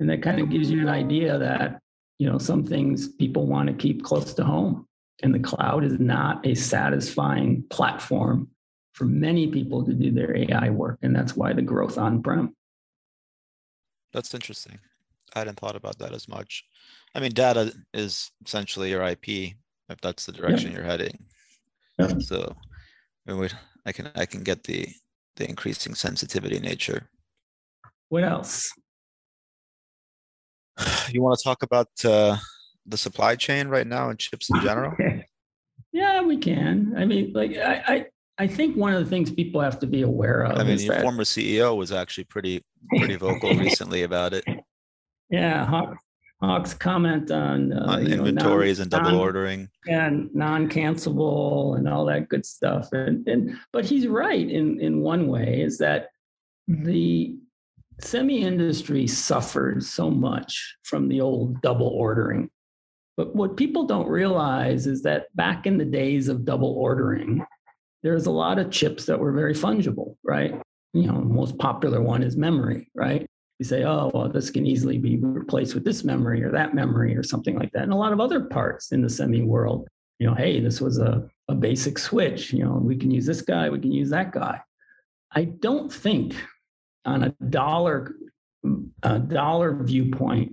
and that kind of gives you an idea that you know some things people want to keep close to home and the cloud is not a satisfying platform for many people to do their ai work and that's why the growth on prem that's interesting. I hadn't thought about that as much. I mean data is essentially your ip if that's the direction you're heading. So I, mean, I can i can get the the increasing sensitivity nature. What else you want to talk about uh, the supply chain right now and chips in general? Yeah, we can. I mean, like I, I, I think one of the things people have to be aware of. I mean, your that, former CEO was actually pretty pretty vocal recently about it. Yeah, Hock, Hock's comment on, uh, on you know, inventories non- and double non- ordering. and non-cancelable and all that good stuff. And, and but he's right in in one way is that the semi industry suffered so much from the old double ordering. But what people don't realize is that back in the days of double ordering, there's a lot of chips that were very fungible, right? You know, most popular one is memory, right? You say, oh, well, this can easily be replaced with this memory or that memory or something like that. And a lot of other parts in the semi world, you know, hey, this was a, a basic switch, you know, we can use this guy, we can use that guy. I don't think on a dollar a dollar viewpoint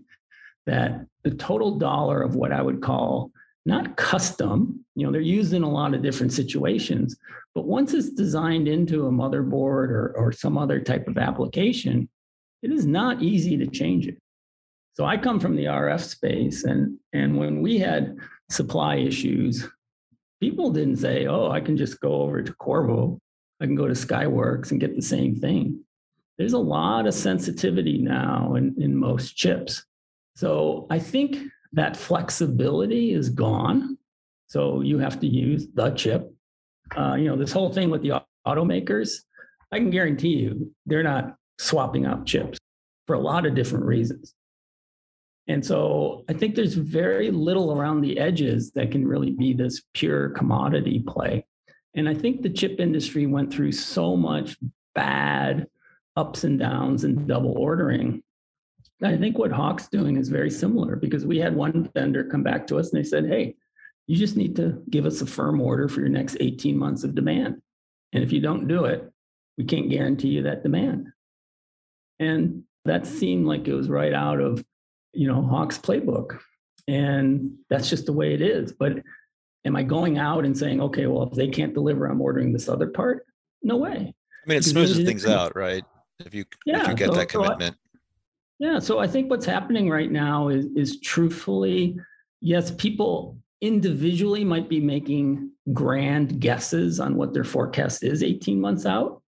that the total dollar of what I would call not custom, you know, they're used in a lot of different situations, but once it's designed into a motherboard or, or some other type of application, it is not easy to change it. So I come from the RF space, and and when we had supply issues, people didn't say, "Oh, I can just go over to Qorvo, I can go to Skyworks and get the same thing." There's a lot of sensitivity now in, in most chips. So I think that flexibility is gone. So you have to use the chip. Uh, you know, this whole thing with the automakers, I can guarantee you they're not swapping out chips for a lot of different reasons. And so I think there's very little around the edges that can really be this pure commodity play. And I think the chip industry went through so much bad ups and downs and double ordering. I think what Hock's doing is very similar because we had one vendor come back to us and they said, hey, you just need to give us a firm order for your next 18 months of demand. And if you don't do it, we can't guarantee you that demand. And that seemed like it was right out of, you know, Hock's playbook. And that's just the way it is. But am I going out and saying, okay, well, if they can't deliver, I'm ordering this other part? No way. I mean, it Because smoothes things out, right? If you if you get so- that so I- commitment. Yeah, so I think what's happening right now is is truthfully, yes, people individually might be making grand guesses on what their forecast is 18 months out.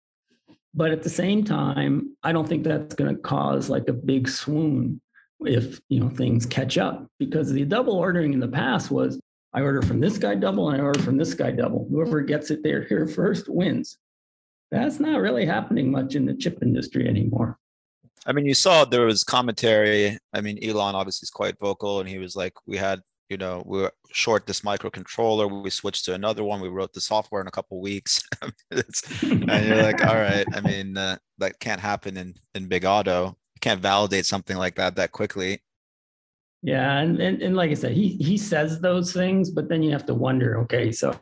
But at the same time, I don't think that's going to cause like a big swoon if you know things catch up because the double ordering in the past was I order from this guy double and I order from this guy double. Whoever gets it there here first wins. That's not really happening much in the chip industry anymore. I mean, you saw there was commentary. I mean, Elon obviously is quite vocal, and he was like, "We had, you know, we are short this microcontroller. We switched to another one. We wrote the software in a couple weeks." And you're like, "All right." I mean, uh, that can't happen in in big auto. You can't validate something like that that quickly. Yeah, and, and and like I said, he he says those things, but then you have to wonder, okay, so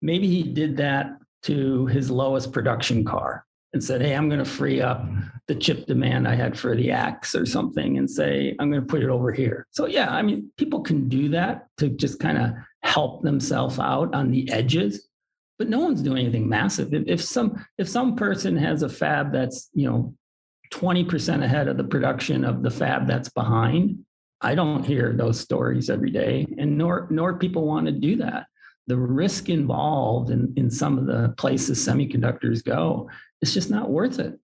maybe he did that to his lowest production car and said, hey, I'm going to free up the chip demand I had for the X or something and say, I'm going to put it over here. So yeah, I mean, people can do that to just kind of help themselves out on the edges, but no one's doing anything massive. If, if some if some person has a fab that's, you know, 20% ahead of the production of the fab that's behind, I don't hear those stories every day, and nor nor people want to do that. The risk involved in, in some of the places semiconductors go, it's just not worth it.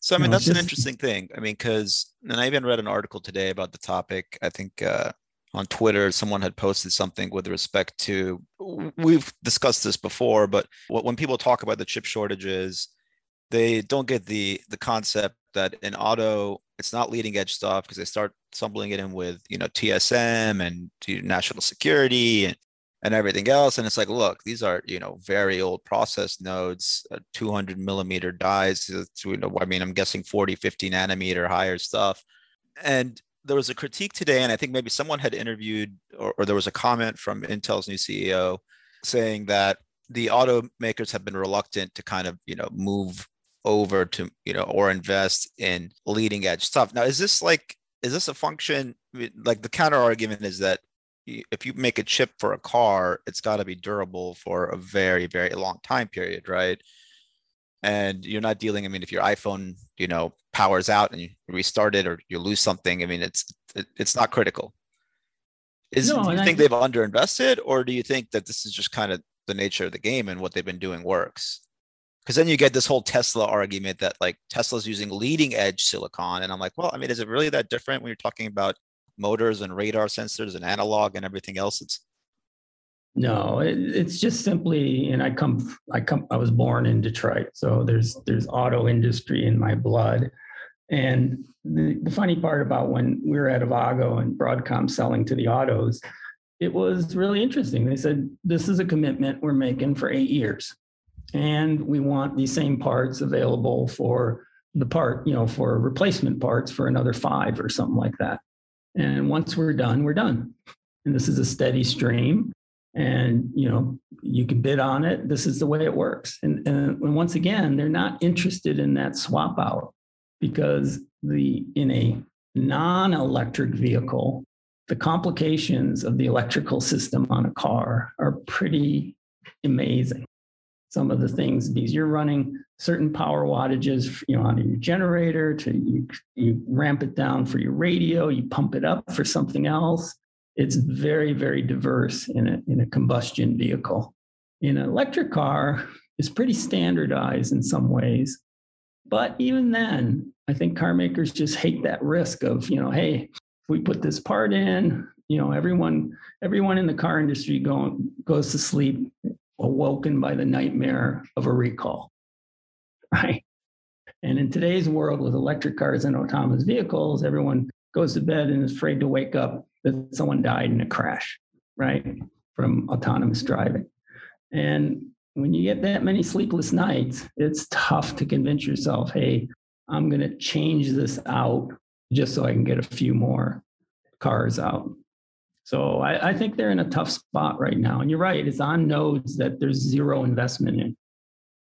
So I mean, No, it's that's an interesting thing. I mean, because and I even read an article today about the topic. I think uh, on Twitter, someone had posted something with respect to. We've discussed this before, but when people talk about the chip shortages, they don't get the the concept that in auto, it's not leading edge stuff because they start stumbling it in with you know TSM and national security and and everything else. And it's like, look, these are, you know, very old process nodes, uh, 200 millimeter dies. uh, you know, I mean, I'm guessing 40, 50 nanometer higher stuff. And there was a critique today, and I think maybe someone had interviewed, or, or there was a comment from Intel's new CEO saying that the automakers have been reluctant to kind of, you know, move over to, you know, or invest in leading edge stuff. Now, is this like, is this a function? Like the counter argument is that if you make a chip for a car, it's got to be durable for a very, very long time period, right? And you're not dealing. I mean, if your iPhone, you know, powers out and you restart it, or you lose something, I mean, it's it, it's not critical. Is No, do you and I think they've underinvested, or do you think that this is just kind of the nature of the game and what they've been doing works? Because then you get this whole Tesla argument that like Tesla's using leading edge silicon, and I'm like, well, I mean, is it really that different when you're talking about motors and radar sensors and analog and everything else? It's no, it, it's just simply, and I come, I come, I was born in Detroit, so there's there's auto industry in my blood, and the, the funny part about when we were at Avago and Broadcom selling to the autos, it was really interesting. They said, "This is a commitment we're making for eight years, and we want these same parts available for the part, you know, for replacement parts for another five or something like that." And once we're done, we're done. And this is a steady stream. And you know you can bid on it. This is the way it works. And, and, once again they're not interested in that swap out because the in a non-electric vehicle the complications of the electrical system on a car are pretty amazing some of the things because you're running certain power wattages you know on your generator to you, you ramp it down for your radio you pump it up for something else it's very, very diverse in a, in a combustion vehicle. In an electric car, is pretty standardized in some ways. But even then, I think car makers just hate that risk of, you know, hey, if we put this part in, you know, everyone, everyone in the car industry go, goes to sleep awoken by the nightmare of a recall. Right. And in today's world with electric cars and autonomous vehicles, everyone goes to bed and is afraid to wake up that someone died in a crash, right? From autonomous driving. And when you get that many sleepless nights, it's tough to convince yourself, hey, I'm going to change this out just so I can get a few more cars out. So I, I, think they're in a tough spot right now. And you're right, it's on nodes that there's zero investment in.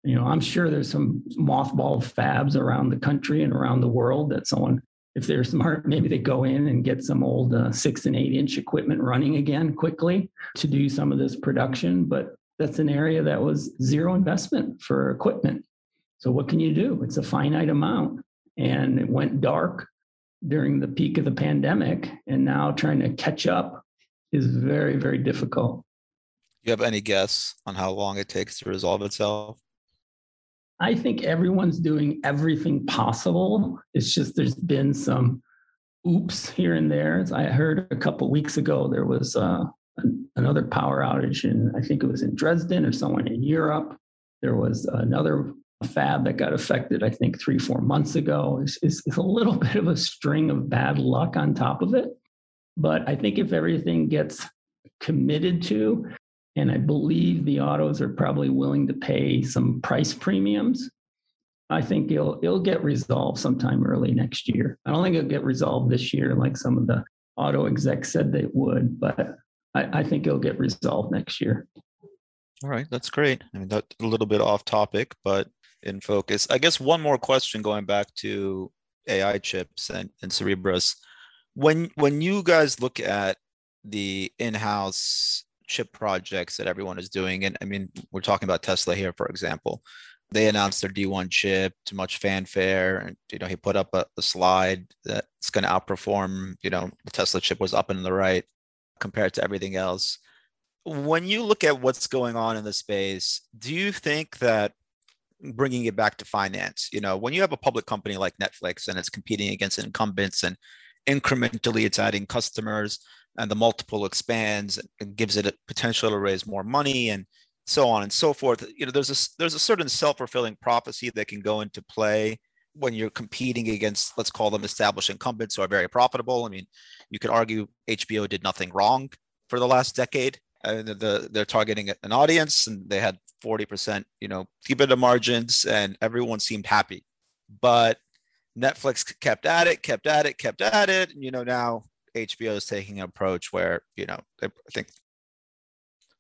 You know, I'm sure there's some mothball fabs around the country and around the world that someone if they're smart, maybe they go in and get some old uh, six and eight inch equipment running again quickly to do some of this production. But that's an area that was zero investment for equipment. So what can you do? It's a finite amount. And it went dark during the peak of the pandemic. And now trying to catch up is very, very difficult. You have any guess on how long it takes to resolve itself? I think everyone's doing everything possible. It's just there's been some oops here and there. As I heard a couple weeks ago there was uh, another power outage, and I think it was in Dresden or somewhere in Europe. There was another fab that got affected, I think, three, four months ago. It's, it's, it's a little bit of a string of bad luck on top of it. But I think if everything gets committed to and I believe the autos are probably willing to pay some price premiums. I think it'll it'll get resolved sometime early next year. I don't think it'll get resolved this year, like some of the auto execs said they would, but I, I think it'll get resolved next year. All right, that's great. I mean, that's a little bit off topic, but in focus. I guess one more question going back to AI chips and, and Cerebras. When when you guys look at the in-house chip projects that everyone is doing. And I mean, we're talking about Tesla here, for example. They announced their D1 chip to much fanfare. And, you know, he put up a, a slide that's going to outperform, you know, the Tesla chip was up and the right compared to everything else. When you look at what's going on in the space, do you think that bringing it back to finance, you know, when you have a public company like Netflix and it's competing against incumbents and incrementally it's adding customers, and the multiple expands and gives it a potential to raise more money and so on and so forth. You know there's a there's a certain self-fulfilling prophecy that can go into play when you're competing against let's call them established incumbents who are very profitable. I mean you could argue hbo did nothing wrong for the last decade. And the, they're targeting an audience and they had 40% you know EBITDA margins and everyone seemed happy. But netflix kept at it kept at it kept at it and you know now HBO is taking an approach where you know I think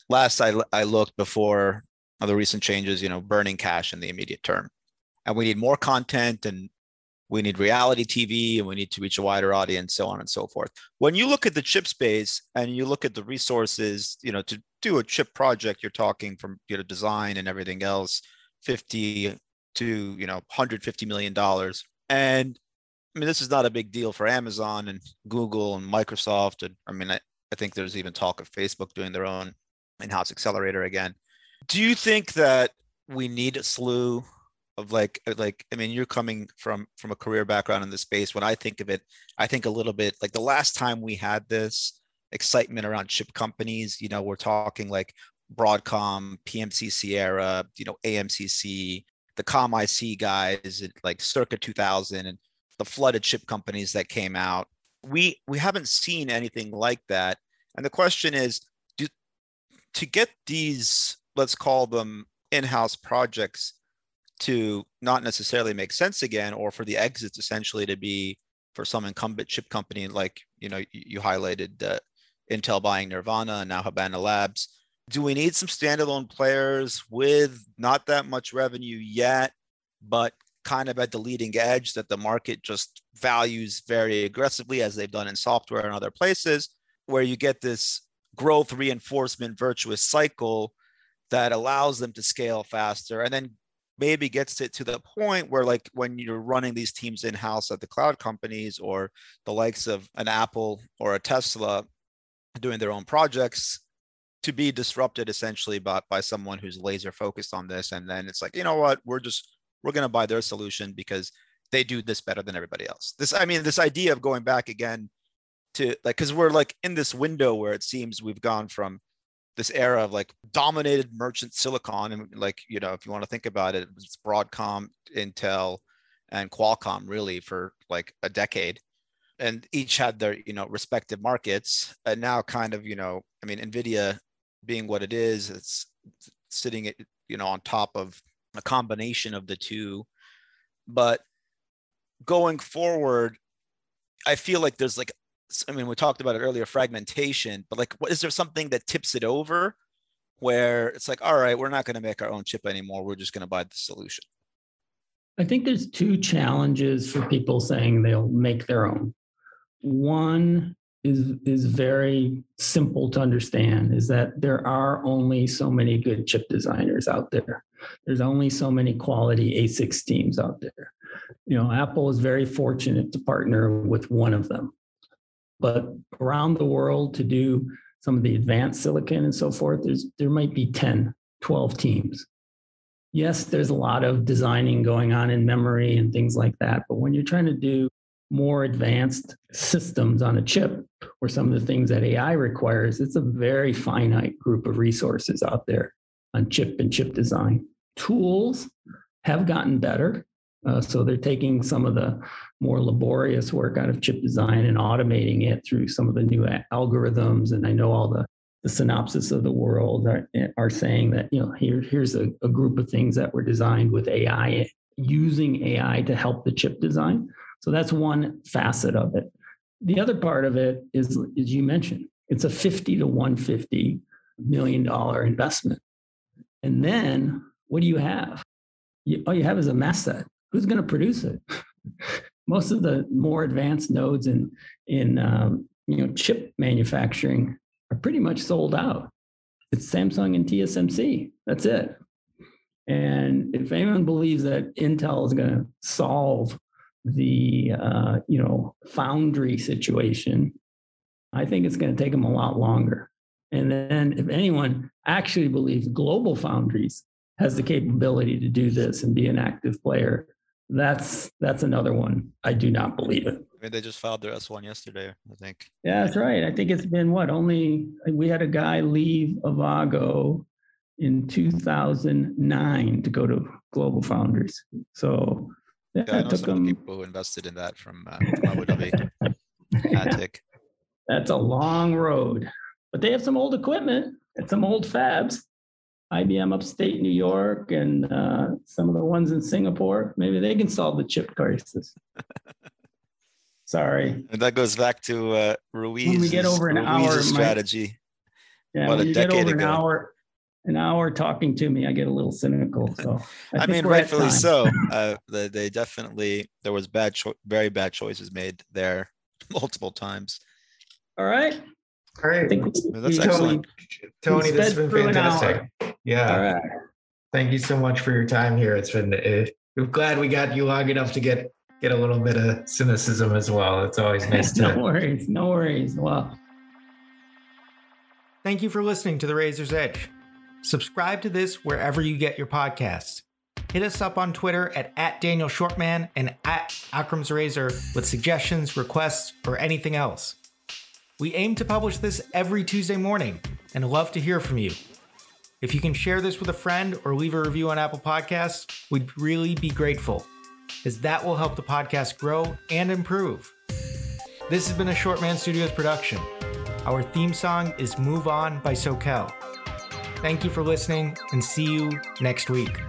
last I I looked before the recent changes, you know, burning cash in the immediate term, and we need more content and we need reality TV and we need to reach a wider audience, so on and so forth. When you look at the chip space and you look at the resources, you know, to do a chip project, you're talking from you know design and everything else, 50 to you know 150 million dollars. And I mean, this is not a big deal for Amazon and Google and Microsoft. And I mean, I, I think there's even talk of Facebook doing their own in house accelerator again. Do you think that we need a slew of like like I mean you're coming from from a career background in the space. When I think of it, I think a little bit like the last time we had this excitement around chip companies. You know, we're talking like Broadcom, PMC Sierra, you know, AMCC, the Com IC guys, like circa 2000, and the flooded chip companies that came out. We we haven't seen anything like that. And the question is, do, to get these, let's call them in-house projects to not necessarily make sense again, or for the exits essentially to be for some incumbent chip company like you know you, you highlighted uh, Intel buying Nervana and now Habana Labs. Do we need some standalone players with not that much revenue yet, but kind of at the leading edge that the market just values very aggressively, as they've done in software and other places, where you get this growth reinforcement virtuous cycle that allows them to scale faster and then maybe gets it to the point where like when you're running these teams in house at the cloud companies or the likes of an apple or a tesla doing their own projects to be disrupted essentially by, by someone who's laser focused on this. And then it's like you know what? We're just we're going to buy their solution because they do this better than everybody else. This i mean this idea of going back again to like because we're like in this window where it seems we've gone from this era of like dominated merchant silicon and like you know if you want to think about it it's broadcom intel and qualcomm really for like a decade. And each had their you know respective markets. And now kind of you know i mean nvidia being what it is it's sitting you know on top of a combination of the two. But going forward i feel like there's like i mean we talked about it earlier fragmentation but like what is there something that tips it over where it's like all right we're not going to make our own chip anymore. We're just going to buy the solution i think there's two challenges for people saying they'll make their own. One is is very simple to understand is that there are only so many good chip designers out there. There's only so many quality ASICs teams out there. You know, Apple is very fortunate to partner with one of them. But around the world to do some of the advanced silicon and so forth, there's there might be 10, 12 teams. Yes, there's a lot of designing going on in memory and things like that, but when you're trying to do more advanced systems on a chip or some of the things that AI requires, it's a very finite group of resources out there on chip and chip design. Tools have gotten better. Uh, so they're taking some of the more laborious work out of chip design and automating it through some of the new algorithms. And I know all the, the Synopsys of the world are, are saying that, you know, here, here's a, a group of things that were designed with AI, using AI to help the chip design. So that's one facet of it. The other part of it is, as you mentioned, it's a 50 to 150 million dollar investment. And then what do you have? You, all you have is a mask set. Who's going to produce it? Most of the more advanced nodes in in um, you know chip manufacturing are pretty much sold out. It's Samsung and TSMC. That's it. And if anyone believes that Intel is going to solve the uh, you know foundry situation, I think it's going to take them a lot longer. And then, if anyone actually believes Global Foundries has the capability to do this and be an active player, that's that's another one. I do not believe it. I mean, they just filed their S1 yesterday, I think. Yeah, that's right. I think it's been what only we had a guy leave Avago in 2009 to go to Global Foundries. So yeah, I know some people who invested in that from, uh, from Abu Dhabi. ATIC. That's a long road, but they have some old equipment and some old fabs. IBM upstate New York and uh, some of the ones in Singapore. Maybe they can solve the chip crisis. Sorry. And that goes back to uh, Ruiz. When we get over an hour, strategy. My, yeah, what when you get over ago. an hour, an hour talking to me, I get a little cynical. So I, I mean, rightfully so. Uh, they, they, definitely there was bad, cho- very bad choices made there multiple times. All right. All right. That's excellent. Tony, this has been fantastic. Yeah. All right. Thank you so much for your time here. It's been. Uh, I'm glad we got you long enough to get get a little bit of cynicism as well. It's always nice to. no worries. No worries. Well. Thank you for listening to The Razor's Edge. Subscribe to this wherever you get your podcasts. hit us up on Twitter at, at Daniel Schwartzman and at Akram's Razor with suggestions, requests, or anything else. We aim to publish this every Tuesday morning and love to hear from you. If you can share this with a friend or leave a review on Apple Podcasts, we'd really be grateful, as that will help the podcast grow and improve. This has been a Schwartzman Studios production. Our theme song is Move On by Soquel. Thank you for listening and see you next week.